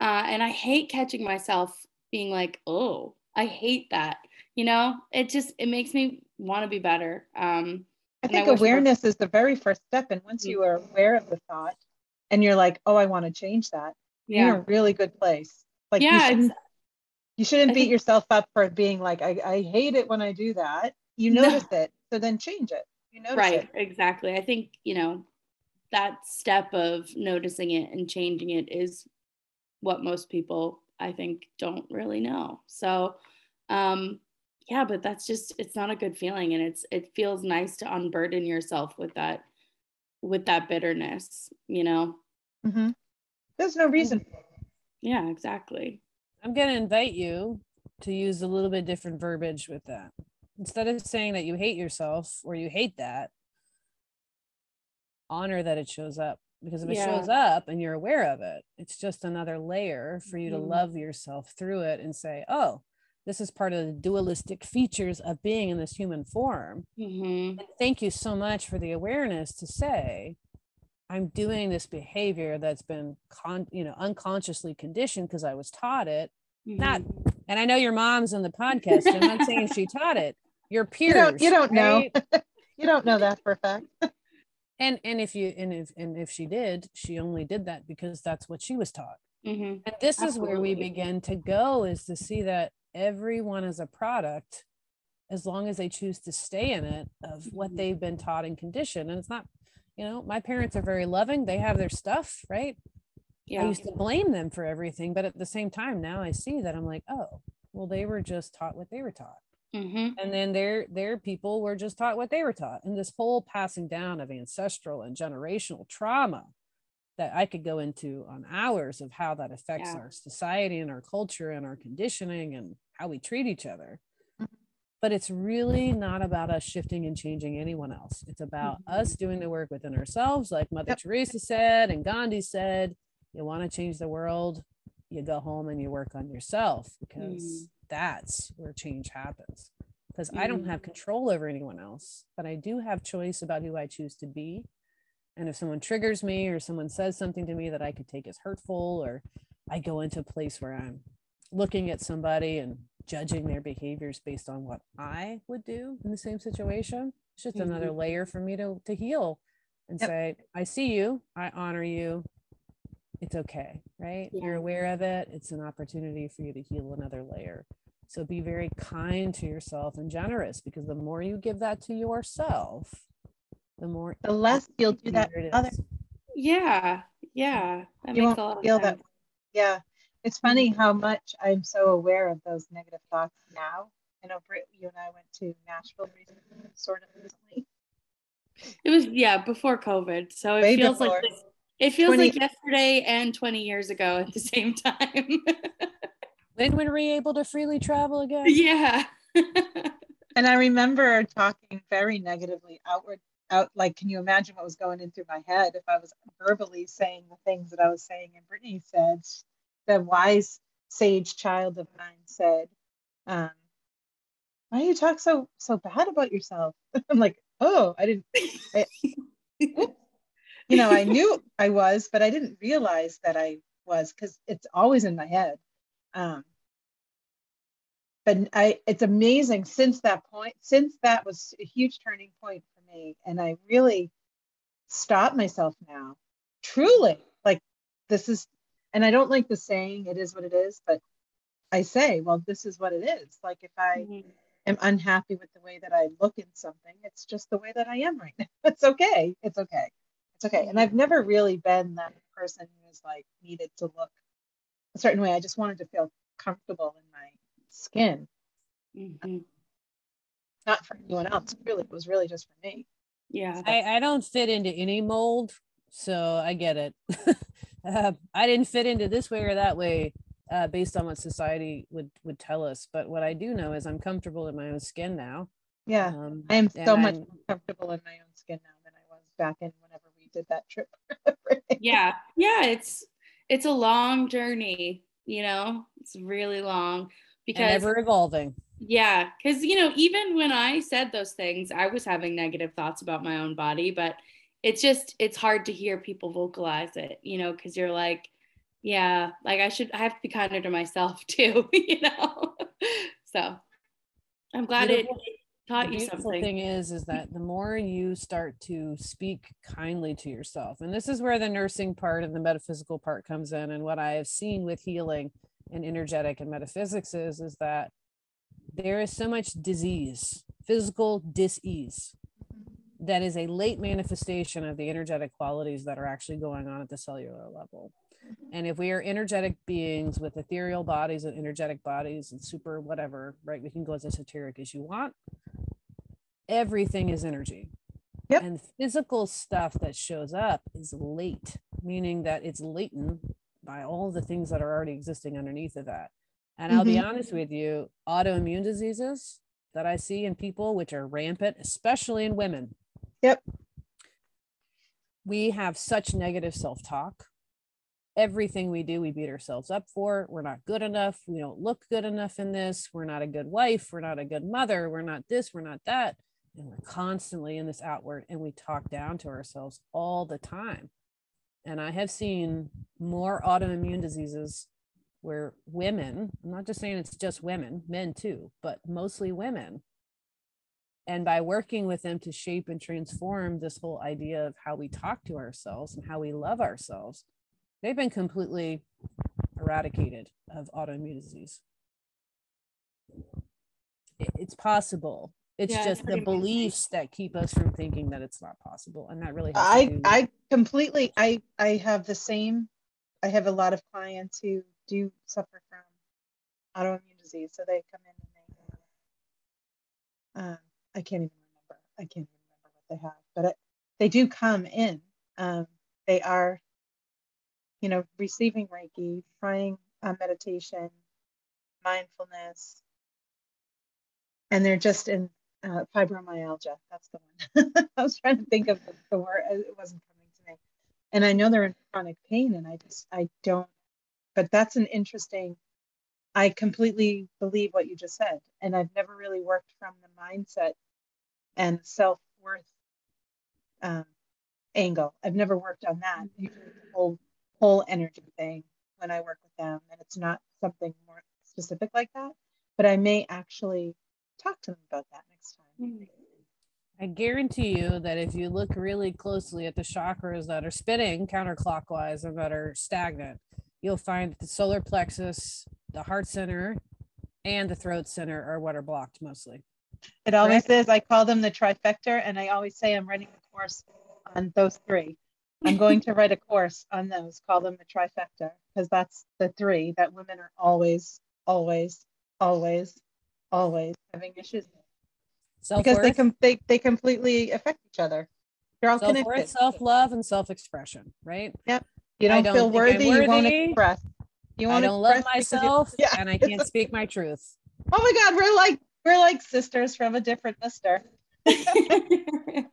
Uh, and I hate catching myself being like, oh, I hate that. You know, it just it makes me want to be better. Um, I think I awareness is the very first step. And once you are aware of the thought and you're like, oh, I want to change that, yeah. you're in a really good place. Like yeah, you shouldn't, you shouldn't beat think, yourself up for being like, I, I hate it when I do that. You notice no. it, so then change it. You notice right, it. exactly. I think, you know, that step of noticing it and changing it is what most people I think don't really know. So um yeah, but that's just it's not a good feeling and it's it feels nice to unburden yourself with that with that bitterness, you know. Mm-hmm. There's no reason. Yeah, exactly. I'm going to invite you to use a little bit different verbiage with that. Instead of saying that you hate yourself or you hate that, honor that it shows up because if it shows up and you're aware of it it's just another layer for you mm-hmm. to love yourself through it and say oh this is part of the dualistic features of being in this human form mm-hmm. thank you so much for the awareness to say i'm doing this behavior that's been con you know unconsciously conditioned because i was taught it mm-hmm. not and i know your mom's on the podcast and i'm not saying she taught it your peers [laughs] you don't, you don't right? know [laughs] you don't know that for a fact [laughs] and and if you and if and if she did she only did that because that's what she was taught mm-hmm. and this Absolutely. is where we begin to go is to see that everyone is a product as long as they choose to stay in it of what mm-hmm. they've been taught and conditioned and it's not you know my parents are very loving they have their stuff right yeah. i used to blame them for everything but at the same time now i see that i'm like oh well they were just taught what they were taught Mm-hmm. And then their their people were just taught what they were taught. And this whole passing down of ancestral and generational trauma that I could go into on hours of how that affects yeah. our society and our culture and our conditioning and how we treat each other. Mm-hmm. But it's really not about us shifting and changing anyone else. It's about mm-hmm. us doing the work within ourselves, like Mother yep. Teresa said and Gandhi said. You want to change the world, you go home and you work on yourself because mm that's where change happens because mm-hmm. I don't have mm. control over anyone else, but I do have choice about who I choose to be. And if someone triggers me or someone says something to me that I could take as hurtful, or I go into a place where I'm looking at somebody and judging their behaviors based on what I would do in the same situation, it's just mm-hmm. another layer for me to, to heal and yep. say, I see you, I honor you, it's okay, right? Yeah. You're aware of it. It's an opportunity for you to heal another layer. So be very kind to yourself and generous because the more you give that to yourself, the more the less you'll do that other. Yeah, yeah, that you won't feel that. Yeah, it's funny how much I'm so aware of those negative thoughts now. I know Britt, you and I went to Nashville recently, sort of recently. It was yeah before COVID, so it Way feels before. like this it feels 20, like yesterday and 20 years ago at the same time. [laughs] when were we able to freely travel again? Yeah. [laughs] and I remember talking very negatively outward out like can you imagine what was going in through my head if I was verbally saying the things that I was saying and Brittany said the wise sage child of mine said um, why do you talk so so bad about yourself [laughs] I'm like oh I didn't I, [laughs] you know, I knew I was, but I didn't realize that I was because it's always in my head. Um, but I, it's amazing since that point, since that was a huge turning point for me, and I really stop myself now, truly, like this is, and I don't like the saying "it is what it is," but I say, well, this is what it is. Like if I mm-hmm. am unhappy with the way that I look in something, it's just the way that I am right now. [laughs] It's okay. It's okay it's okay. And I've never really been that person who's like needed to look a certain way. I just wanted to feel comfortable in my skin. Mm-hmm. Not for anyone else. Really, it was really just for me. Yeah. I, I don't fit into any mold. So I get it. [laughs] uh, I didn't fit into this way or that way uh, based on what society would would tell us. But what I do know is I'm comfortable in my own skin now. Yeah, Um, I am so much I'm- more comfortable in my own skin now than I was back in whenever we did that trip. [laughs] yeah yeah it's it's a long journey you know? It's really long and because ever evolving. yeah because you know even when i said those things i was having negative thoughts about my own body but it's just it's hard to hear people vocalize it you know because you're like yeah like i should i have to be kinder to myself [laughs] too [laughs] you know? So i'm glad Beautiful- it taught the you beautiful something. thing is is that the more you start to speak kindly to yourself and this is where the nursing part and the metaphysical part comes in and what i have seen with healing and energetic and metaphysics is is that there is so much disease physical dis-ease that is a late manifestation of the energetic qualities that are actually going on at the cellular level. Mm-hmm. And if we are energetic beings with ethereal bodies and energetic bodies and super whatever right we can go as esoteric as you want everything is energy. Yep. And physical stuff that shows up is late, meaning that it's latent by all the things that are already existing underneath of that. And I'll be Mhm. honest with you, autoimmune diseases that I see in people, which are rampant, especially in women. Yep. We have such negative self talk. Everything we do, we beat ourselves up for. We're not good enough. We don't look good enough in this. We're not a good wife. We're not a good mother. We're not this. We're not that. And we're constantly in this outward and we talk down to ourselves all the time. And I have seen more autoimmune diseases where women, I'm not just saying it's just women, men too, but mostly women. And by working with them to shape and transform this whole idea of how we talk to ourselves and how we love ourselves, they've been completely eradicated of autoimmune disease. It's possible. It's Yeah, just the amazing. beliefs that keep us from thinking that it's not possible. And that really has I I completely I I have the same. I have a lot of clients who do suffer from autoimmune disease, so they come in and they. Um, I can't even remember. I can't even remember what they have, but it, they do come in. Um, they are, you know, receiving Reiki, trying uh, meditation, mindfulness, and they're just in uh, fibromyalgia. That's the one. [laughs] I was trying to think of the, the word. uh, It wasn't coming to me. And I know they're in chronic pain, and I just I don't. But that's an interesting. I completely believe what you just said, and I've never really worked from the mindset and self worth um, angle. I've never worked on that it's a whole whole energy thing when I work with them, and it's not something more specific like that. But I may actually talk to them about that. I guarantee you that if you look really closely at the chakras that are spinning counterclockwise and that are stagnant, you'll find that the solar plexus, the heart center, and the throat center are what are blocked mostly. It always is. I call them the trifecta, and I always say I'm writing a course on those three. I'm going to write a course on those, call them the trifecta, because that's the three that women are always, always, always, always having issues with. Because they Self-worth, com- they, they completely affect each other. They're all self-worth, connected. self-love, and self-expression, right? Yep. You don't, don't feel I'm worthy, you won't express. You I don't love myself [laughs] yeah. and I can't speak my truth. Oh my God, we're like we're like sisters from a different mister. [laughs]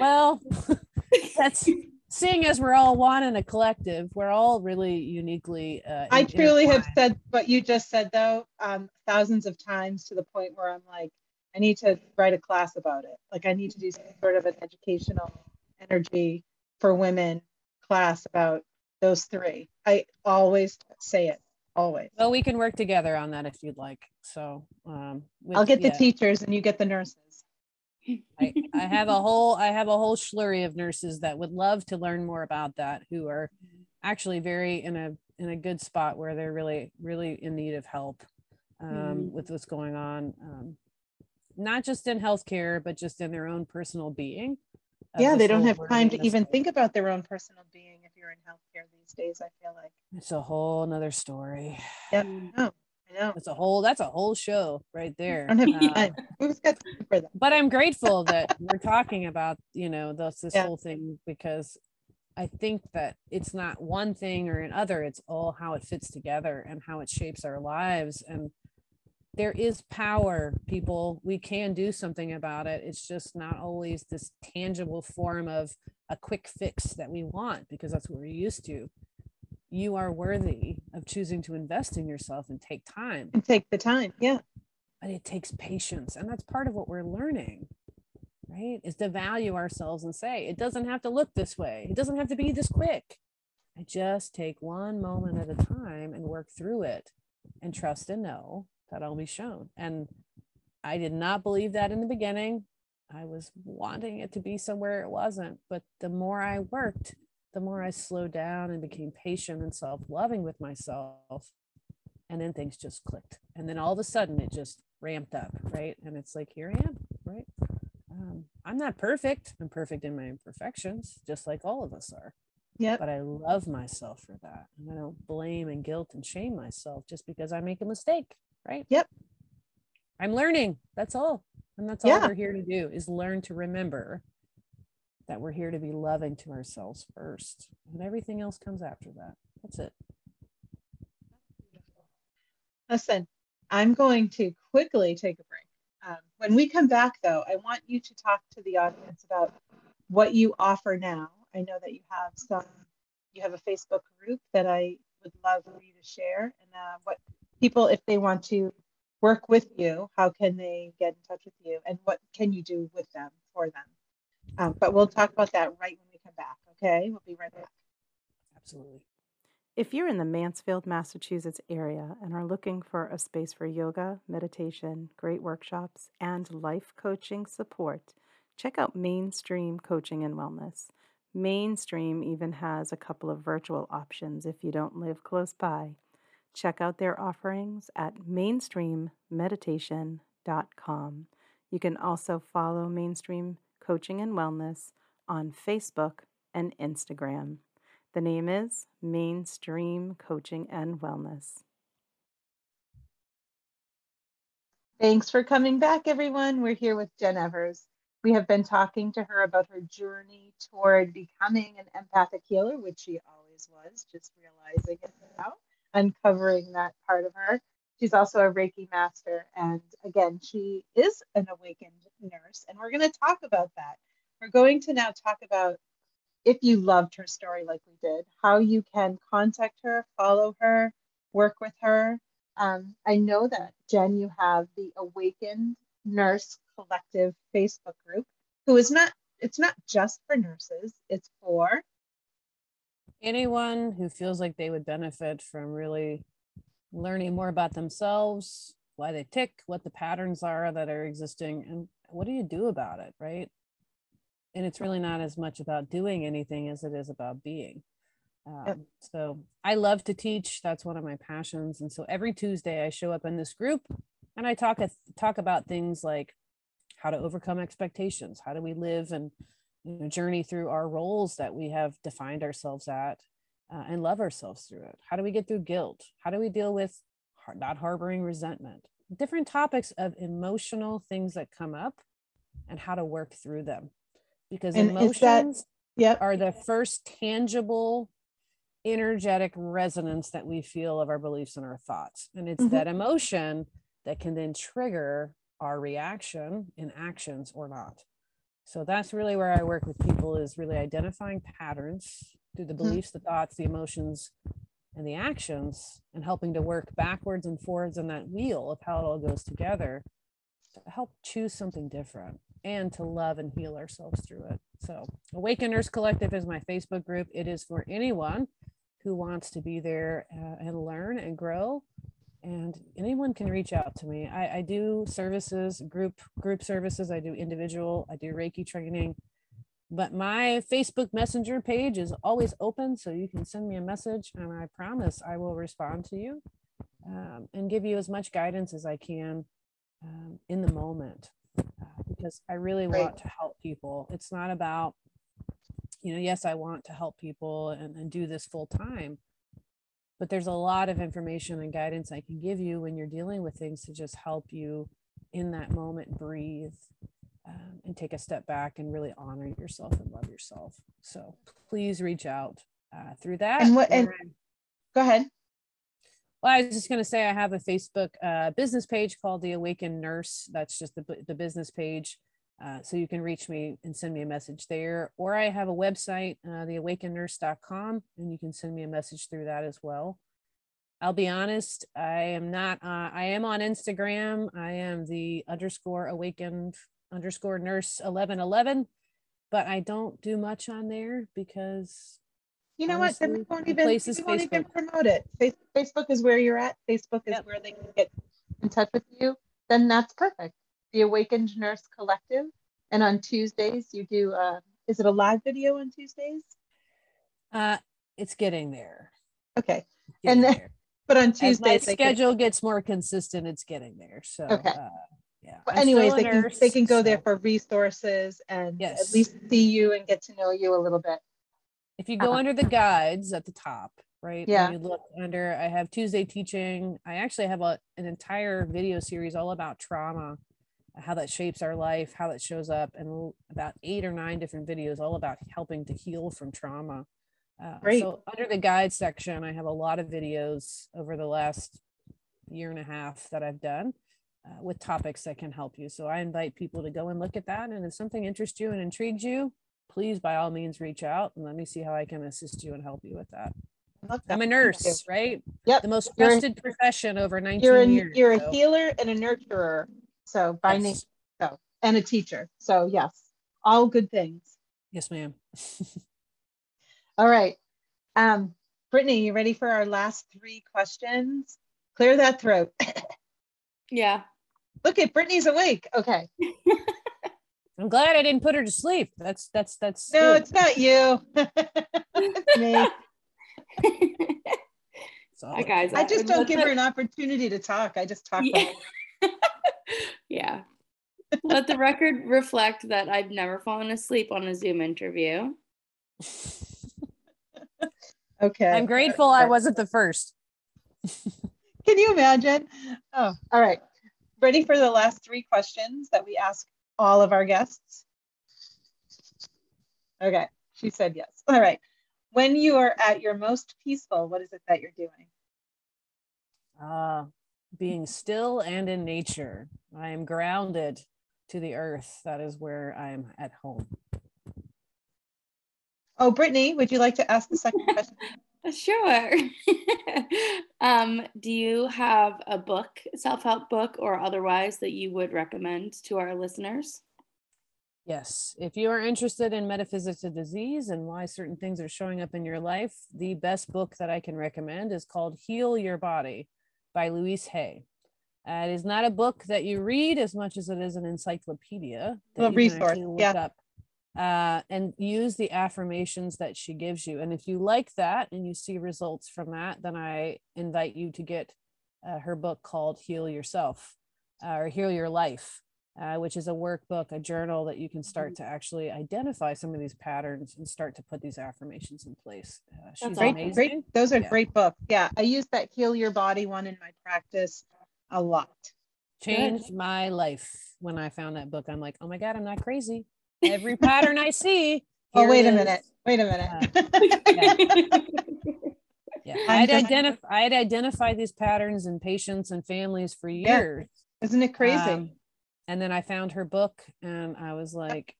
Well, [laughs] that's seeing as we're all one in a collective, we're all really uniquely. Uh, I truly have said what you just said though, um, thousands of times to the point where I'm like, I need to write a class about it. Like I need to do some sort of an educational energy for women class about those three. I always say it, always. Well, we can work together on that if you'd like. So, um, with- I'll get the yeah, teachers and you get the nurses. I, I have a whole, I have a whole slurry of nurses that would love to learn more about that, who are actually very in a in a good spot where they're really, really in need of help um, Mm. with what's going on, um, not just in healthcare, but just in their own personal being. Yeah, they don't have time to even think about their own personal being if you're in healthcare these days, I feel like. It's a whole nother story. Yep. No, I know. It's a whole, that's a whole show right there. I don't have Uh, time. Who's got time for that? but I'm grateful that we're talking about, you know, this, this Yeah. whole thing because I think that it's not one thing or another, it's all how it fits together and how it shapes our lives. And there is power, people. We can do something about it. It's just not always this tangible form of a quick fix that we want because that's what we're used to. You are worthy of choosing to invest in yourself and take time. And take the time. Yeah. But it takes patience. And that's part of what we're learning right? Is to value ourselves and say, it doesn't have to look this way. It doesn't have to be this quick. I just take one moment at a time and work through it and trust and know that I'll be shown. And I did not believe that in the beginning. I was wanting it to be somewhere it wasn't. But the more I worked, the more I slowed down and became patient and self loving with myself. And then things just clicked. And then all of a sudden it just ramped up, right? And it's like, here I am, right? um, I'm not perfect. I'm perfect in my imperfections, just like all of us are. Yeah. But I love myself for that. And I don't blame and guilt and shame myself just because I make a mistake. Right. Yep. I'm learning. That's all. And that's all we're here to do is learn to remember that we're here to be loving to ourselves first. And everything else comes after that. That's it. Listen, I'm going to quickly take a break. Um, when we come back, though, I want you to talk to the audience about what you offer now. I know that you have some, you have a Facebook group that I would love for you to share, and uh, what people, if they want to work with you, how can they get in touch with you, and what can you do with them for them? Um, but we'll talk about that right when we come back. Okay, we'll be right back. Absolutely. If you're in the Mansfield, Massachusetts area and are looking for a space for yoga, meditation, great workshops, and life coaching support, check out Mainstream Coaching and Wellness. Mainstream even has a couple of virtual options if you don't live close by. Check out their offerings at mainstreammeditation.com. You can also follow Mainstream Coaching and Wellness on Facebook and Instagram. The name is Mainstream Coaching and Wellness. Thanks for coming back, everyone. We're here with Jen Evers. We have been talking to her about her journey toward becoming an empathic healer, which she always was, just realizing it now, uncovering that part of her. She's also a Reiki master. And again, she is an awakened nurse. And we're going to talk about that. We're going to now talk about if you loved her story like we did, how you can contact her, follow her, work with her. Um, I know that, Jen, you have the Awakened Nurse Collective Facebook group, who is not, it's not just for nurses, it's for anyone who feels like they would benefit from really learning more about themselves, why they tick, what the patterns are that are existing, and what do you do about it, right? and it's really not as much about doing anything as it is about being. Um, so i love to teach. That's one of my passions. And so every tuesday i show up in this group and i talk talk about things like how to overcome expectations how do we live and you know, journey through our roles that we have defined ourselves at uh, and love ourselves through it how do we get through guilt how do we deal with not harboring resentment different topics of emotional things that come up and how to work through them because and emotions that, yep. are the first tangible energetic resonance that we feel of our beliefs and our thoughts. And it's mm-hmm. that emotion that can then trigger our reaction in actions or not. So that's really where I work with people is really identifying patterns through the mm-hmm. beliefs, the thoughts, the emotions, and the actions, and helping to work backwards and forwards on that wheel of how it all goes together to help choose something different and to love and heal ourselves through it. So, Awakened Nurse Collective is my Facebook group. It is for anyone who wants to be there uh, and learn and grow. And anyone can reach out to me. I, I do services, group group services. I do individual. I do Reiki training. But my Facebook Messenger page is always open, so you can send me a message, and I promise I will respond to you um, and give you as much guidance as I can um, in the moment because I really want to help people. It's not about, you know, yes, I want to help people and, and do this full time, but there's a lot of information and guidance I can give you when you're dealing with things to just help you in that moment breathe um, and take a step back and really honor yourself and love yourself. So please reach out uh, through that. And what? And go ahead. Well, I was just going to say I have a Facebook uh, business page called The Awakened Nurse. That's just the, the business page. Uh, so you can reach me and send me a message there. Or I have a website, uh, theawakenednurse.com, and you can send me a message through that as well. I'll be honest, I am not, uh, I am on Instagram. I am the underscore awakened underscore nurse 1111, but I don't do much on there because you know what? Then we won't even, we won't even promote it. Facebook is where you're at. Facebook is yep. where they can get in touch with you. Then that's perfect. The Awakened Nurse Collective. And on Tuesdays, you do, uh, is it a live video on Tuesdays? Uh, it's getting there. Okay. Getting and then, there. [laughs] but on Tuesdays, my schedule can... gets more consistent. It's getting there. So, okay. Uh, yeah. But anyways, they can, they can go so. there for resources and yes. at least see you and get to know you a little bit. If you go uh-huh. under the guides at the top, right? Yeah. When you look under, I have Tuesday teaching. I actually have a, an entire video series all about trauma, how that shapes our life, how that shows up, and about eight or nine different videos all about helping to heal from trauma. Uh, Great. So under the guide section, I have a lot of videos over the last year and a half that I've done. Uh, with topics that can help you. So I invite people to go and look at that. And if something interests you and intrigues you, please by all means reach out and let me see how I can assist you and help you with that. I'm a nurse, right? Yep. The most trusted profession over 19 you're a, years. You're so. a healer and a nurturer. So by yes. name, so and a teacher. So yes, all good things. Yes, ma'am. [laughs] all right. Um, Brittany, you ready for our last three questions? Clear that throat. [laughs] yeah. Look at Brittany's awake. Okay. [laughs] I'm glad I didn't put her to sleep. That's that's that's no, good. it's not you. it's me. Hi guys. I just don't give her an opportunity to talk. I just talk. Yeah. [laughs] yeah. Let the record reflect that I've never fallen asleep on a Zoom interview. [laughs] okay. I'm grateful I wasn't the first. [laughs] Can you imagine? Oh, all right ready for the last three questions that we ask all of our guests? Okay, she said yes. All right. When you are at your most peaceful, what is it that you're doing? Uh, being still and in nature. I am grounded to the earth. That is where I'm at home. Oh, Brittany, would you like to ask the second [laughs] question? Sure. [laughs] um, do you have a book, self help book, or otherwise that you would recommend to our listeners? Yes. If you are interested in metaphysics of disease and why certain things are showing up in your life, the best book that I can recommend is called Heal Your Body by Louise Hay. Uh, it is not a book that you read as much as it is an encyclopedia. A resource. yeah. Up uh, and use the affirmations that she gives you. And if you like that and you see results from that, then I invite you to get uh, her book called Heal Yourself uh, or Heal Your Life, uh, which is a workbook, a journal that you can start mm-hmm. to actually identify some of these patterns and start to put these affirmations in place. Uh, she's great, amazing. Great. Those are yeah. great books. Yeah, I use that Heal Your Body one in my practice a lot. Changed Good. my life when I found that book. I'm like, oh my God, I'm not crazy [laughs] every pattern I see. Oh, wait a minute. Wait a minute. Uh, [laughs] yeah. [laughs] yeah. I'd identify I'd identified these patterns in patients and families for years. Yeah. Isn't it crazy? Um, and then I found her book and I was like,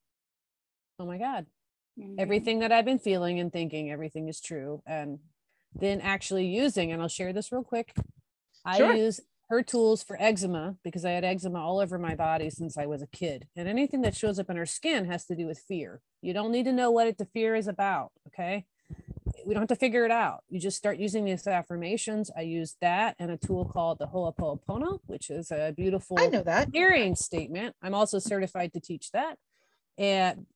oh my God. Mm-hmm. Everything that I've been feeling and thinking, everything is true. And then actually using, and I'll share this real quick. I sure. use her tools for eczema because I had eczema all over my body since I was a kid. And anything that shows up in her skin has to do with fear. You don't need to know what it, the fear is about. Okay. We don't have to figure it out. You just start using these affirmations. I use that and a tool called the Ho'oponopono, which is a beautiful I know that. hearing statement. I'm also certified to teach that. And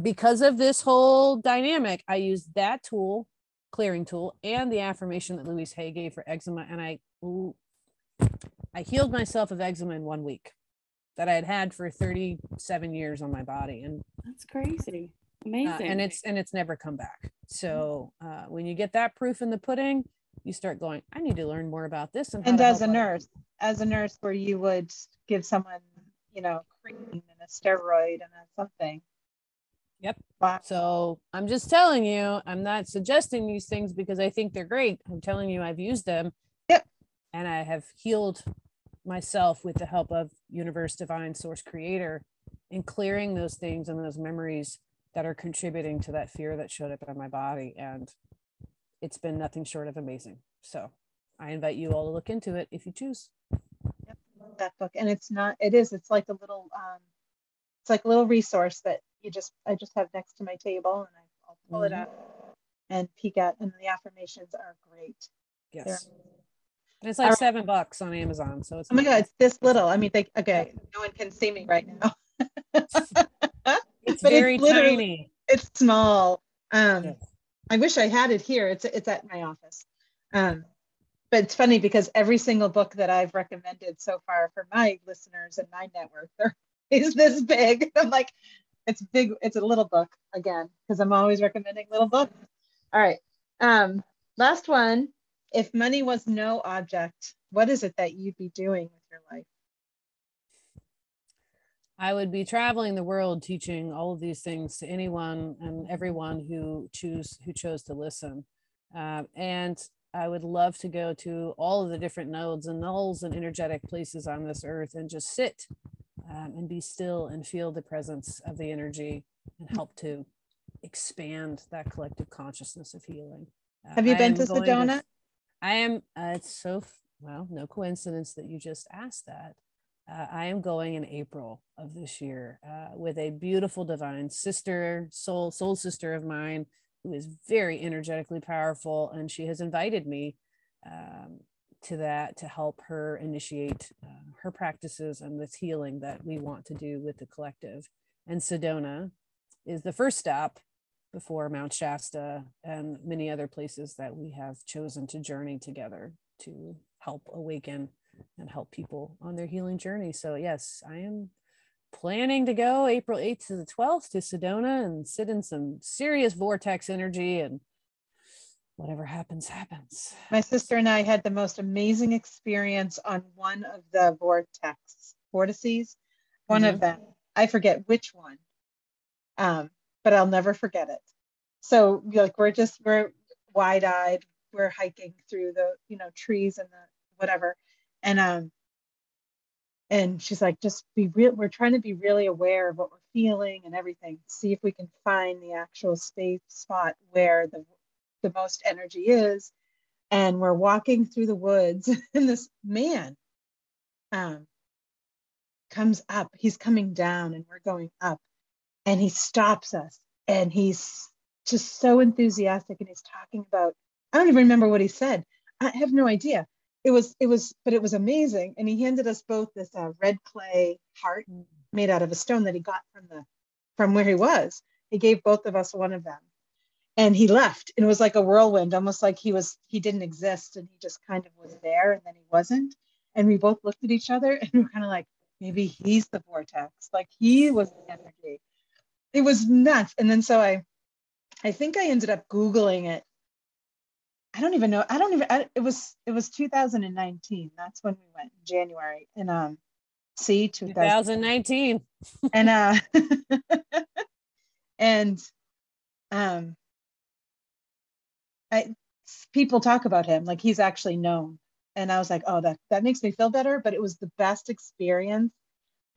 because of this whole dynamic, I use that tool, clearing tool, and the affirmation that Louise Hay gave for eczema. And I I healed myself of eczema in one week that I had had for 37 years on my body. And that's crazy. Amazing. Uh, and it's, and it's never come back. So uh, when you get that proof in the pudding, you start going, I need to learn more about this. And, and as a nurse, as a nurse where you would give someone, you know, cream in a steroid and a something. Yep. Wow. So I'm just telling you, I'm not suggesting these things because I think they're great. I'm telling you, I've used them. Yep. And I have healed myself with the help of Universe Divine Source Creator in clearing those things and those memories that are contributing to that fear that showed up in my body. And it's been nothing short of amazing. So I invite you all to look into it if you choose. Yep, love that book. And it's not, it is, it's like a little, um, it's like a little resource that you just, I just have next to my table and I, I'll pull it Mhm. out and peek at, and the affirmations are great. Yes. And it's like right. seven bucks on Amazon. So it's Oh my not- God, it's this little. I mean, they, okay, no one can see me right now. [laughs] it's but it's very literally- tiny. it's small. Um, Yes. I wish I had it here. It's it's at my office. Um, but it's funny because every single book that I've recommended so far for my listeners and my network [laughs] there is this big. [laughs] I'm like, it's big. It's a little book again because I'm always recommending little books. All right. Um, last one. If money was no object, what is it that you'd be doing with your life? I would be traveling the world teaching all of these things to anyone and everyone who choose who chose to listen. Um, and I would love to go to all of the different nodes and nulls and energetic places on this earth and just sit um, and be still and feel the presence of the energy and help to expand that collective consciousness of healing. Uh, Have you I been to Sedona? I am. Uh, it's so well, no coincidence that you just asked that. Uh, I am going in April of this year uh, with a beautiful divine sister, soul soul sister of mine, who is very energetically powerful, and she has invited me um, to that to help her initiate uh, her practices and this healing that we want to do with the collective. And Sedona is the first stop before Mount Shasta and many other places that we have chosen to journey together to help awaken and help people on their healing journey. So, yes, I am planning to go April 8th to the 12th to Sedona and sit in some serious vortex energy and whatever happens, happens. My sister and I had the most amazing experience on one of the vortex vortices. One of them, I forget which one, um, but I'll never forget it. So like we're just we're wide eyed. We're hiking through the you know trees and the whatever, and um, and she's like, just be real. We're trying to be really aware of what we're feeling and everything. See if we can find the actual space spot where the the most energy is and we're walking through the woods [laughs] and this man um, comes up he's coming down and we're going up and he stops us and he's just so enthusiastic and he's talking about i don't even remember what he said i have no idea it was it was but it was amazing. And he handed us both this uh, red clay heart made out of a stone that he got from the from where he was. He gave both of us one of them. And he left. And it was like a whirlwind almost like he was he didn't exist and he just kind of was there and then he wasn't. And we both looked at each other [laughs] and we're kind of like maybe he's the vortex. Like he was the energy. It was nuts. And then so i i think i ended up googling it i don't even know i don't even I, it was it was 2019 that's when we went in january and um see 2000 2019. and uh [laughs] and um I people talk about him like he's actually known and I was like oh that that makes me feel better but it was the best experience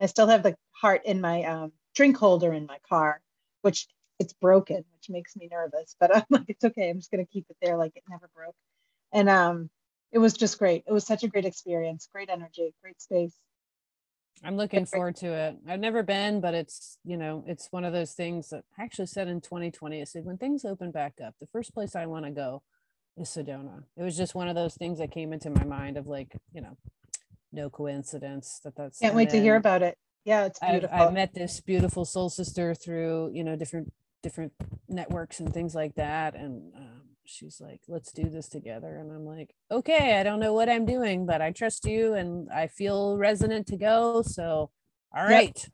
I still have the heart in my um drink holder in my car which it's broken which makes me nervous but I'm [laughs] like it's okay I'm just going to keep it there like it never broke and um it was just great it was such a great experience great energy great space I'm looking forward to it. I've never been, but it's, you know, it's one of those things that I actually said in 2020. I said, when things open back up, the first place I want to go is Sedona. It was just one of those things that came into my mind of like, you know, no coincidence that that's. can't wait to hear about it yeah it's I've, beautiful I've met this beautiful soul sister through, you know, different, different networks and things like that. And um, she's like, let's do this together. And I'm like, okay, I don't know what I'm doing, but I trust you and I feel resonant to go. So, all right. Yep.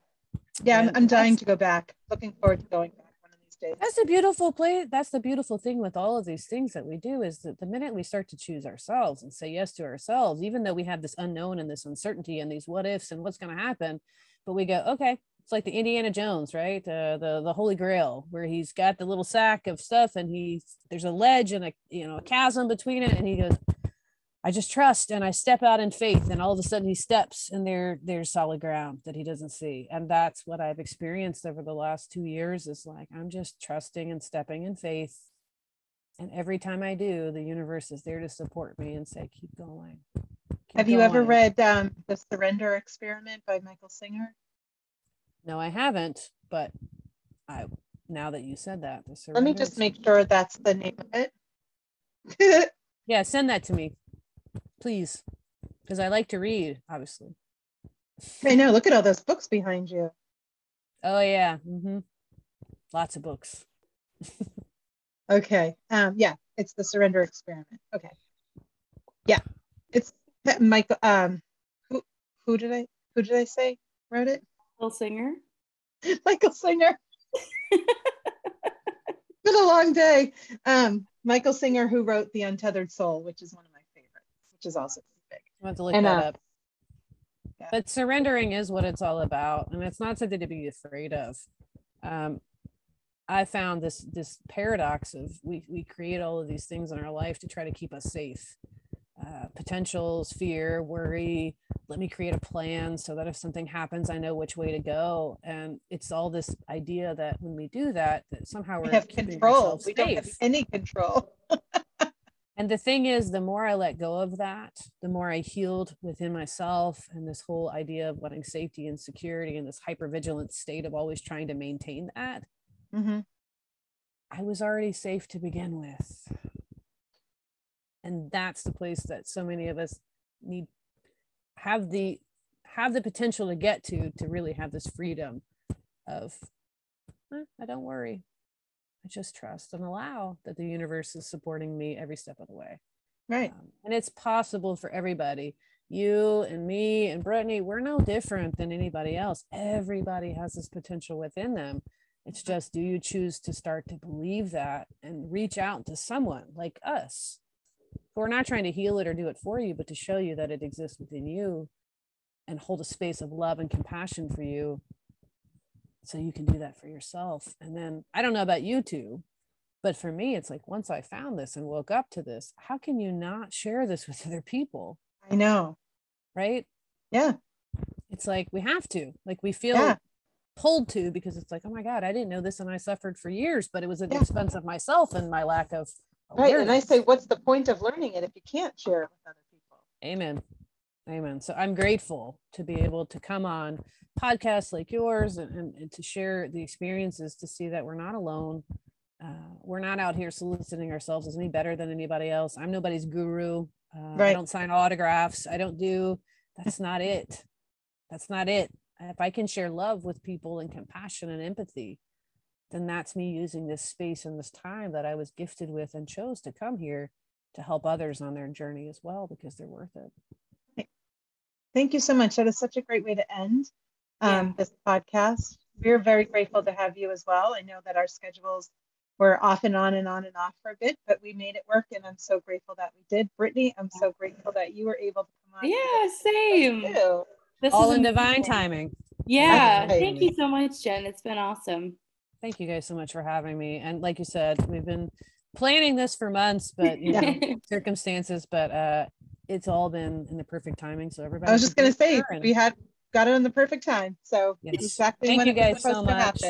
Yeah, I'm, And I'm dying to go back. Looking forward to going back one of these days. That's the beautiful play. That's the beautiful thing with all of these things that we do is that the minute we start to choose ourselves and say yes to ourselves, even though we have this unknown and this uncertainty and these what ifs and what's going to happen, but we go, okay, it's like the Indiana Jones, right? Uh, the the Holy Grail, where he's got the little sack of stuff, and he's there's a ledge and a you know a chasm between it, and he goes, "I just trust and I step out in faith," and all of a sudden he steps, and there there's solid ground that he doesn't see, and that's what I've experienced over the last two years. Is like I'm just trusting and stepping in faith, and every time I do, the universe is there to support me and say, "Keep going." Keep Have you ever read um, The Surrender Experiment by Michael Singer? No, I haven't, but I now that you said that, the Let me just make sure that's the name of it. [laughs] Yeah, send that to me, please, because I like to read. Obviously. I know. Look at all those books behind you. Oh yeah, hmm lots of books. [laughs] Okay. Um, yeah, it's the surrender experiment. Okay. Yeah, it's that Michael. Um, who who did I who did I say wrote it? Phil Singer. Michael Singer. [laughs] [laughs] Been a long day. Um, Michael Singer, who wrote The Untethered Soul, which is one of my favorites, which is also big. I have to look And, that uh, up. yeah. But surrendering is what it's all about, and it's not something to be afraid of. Um, I found this this paradox of we we create all of these things in our life to try to keep us safe. Uh, potentials, fear, worry. Let me create a plan so that if something happens, I know which way to go. And it's all this idea that when we do that, that somehow we're We have control. We don't have any control. [laughs] And the thing is, the more I let go of that, the more I healed within myself and this whole idea of wanting safety and security and this hypervigilant state of always trying to maintain that. Mm-hmm. I was already safe to begin with. And that's the place that so many of us need have the have the potential to get to to really have this freedom of "Eh, I don't worry. I just trust and allow that the universe is supporting me every step of the way. Right. Um, and it's possible for everybody. You and me and Brittany, we're no different than anybody else. Everybody has this potential within them. It's just, do you choose to start to believe that and reach out to someone like us? We're not trying to heal it or do it for you, but to show you that it exists within you and hold a space of love and compassion for you so you can do that for yourself. And then I don't know about you two, but for me, it's like once I found this and woke up to this, how can you not share this with other people? I know. Right? Yeah. It's like we have to, like we feel Yeah. pulled to because it's like, oh my God, I didn't know this and I suffered for years, but it was at the Yeah. expense of myself and my lack of Right. And I say, what's the point of learning it if you can't share it with other people? Amen. Amen. So I'm grateful to be able to come on podcasts like yours and, and, and to share the experiences to see that we're not alone. Uh, we're not out here soliciting ourselves as any better than anybody else. I'm nobody's guru. Uh, I don't sign autographs. I don't do, that's not it. That's not it. If I can share love with people and compassion and empathy, then that's me using this space and this time that I was gifted with and chose to come here to help others on their journey as well because they're worth it. Thank you so much. That is such a great way to end Yeah. um, this podcast. We're very grateful to have you as well. I know that our schedules were off and on and on and off for a bit, but we made it work, and I'm so grateful that we did. Brittany, I'm so grateful that you were able to come on. Yeah, same. This All is in divine amazing. timing. Yeah, Right. thank you so much, Jen. It's been awesome. Thank you guys so much for having me. And like you said, we've been planning this for months, but you know, [laughs] circumstances, but uh it's all been in the perfect timing. So everybody. I was just gonna say and- we had got it on the perfect time. So Yes. exactly Thank when you guys so much.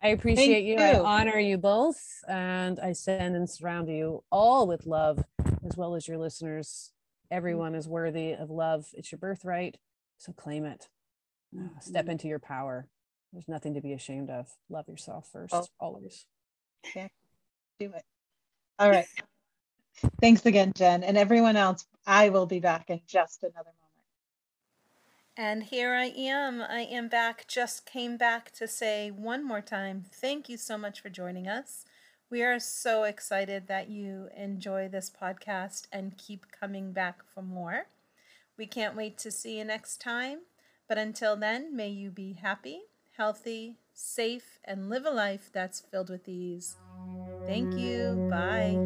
I appreciate you. I honor you both. And I send and surround you all with love, as well as your listeners. Everyone is worthy of love. It's your birthright. So claim it. Uh, Step Mm-hmm. into your power. There's nothing to be ashamed of. Love yourself first, Oh. always. Do it. All right. Thanks again, Jen, and everyone else. I will be back in just another moment. And here I am. I am back. Just came back to say one more time thank you so much for joining us. We are so excited that you enjoy this podcast and keep coming back for more. We can't wait to see you next time. But until then, may you be happy, healthy, safe, and live a life that's filled with ease. Thank you. Bye.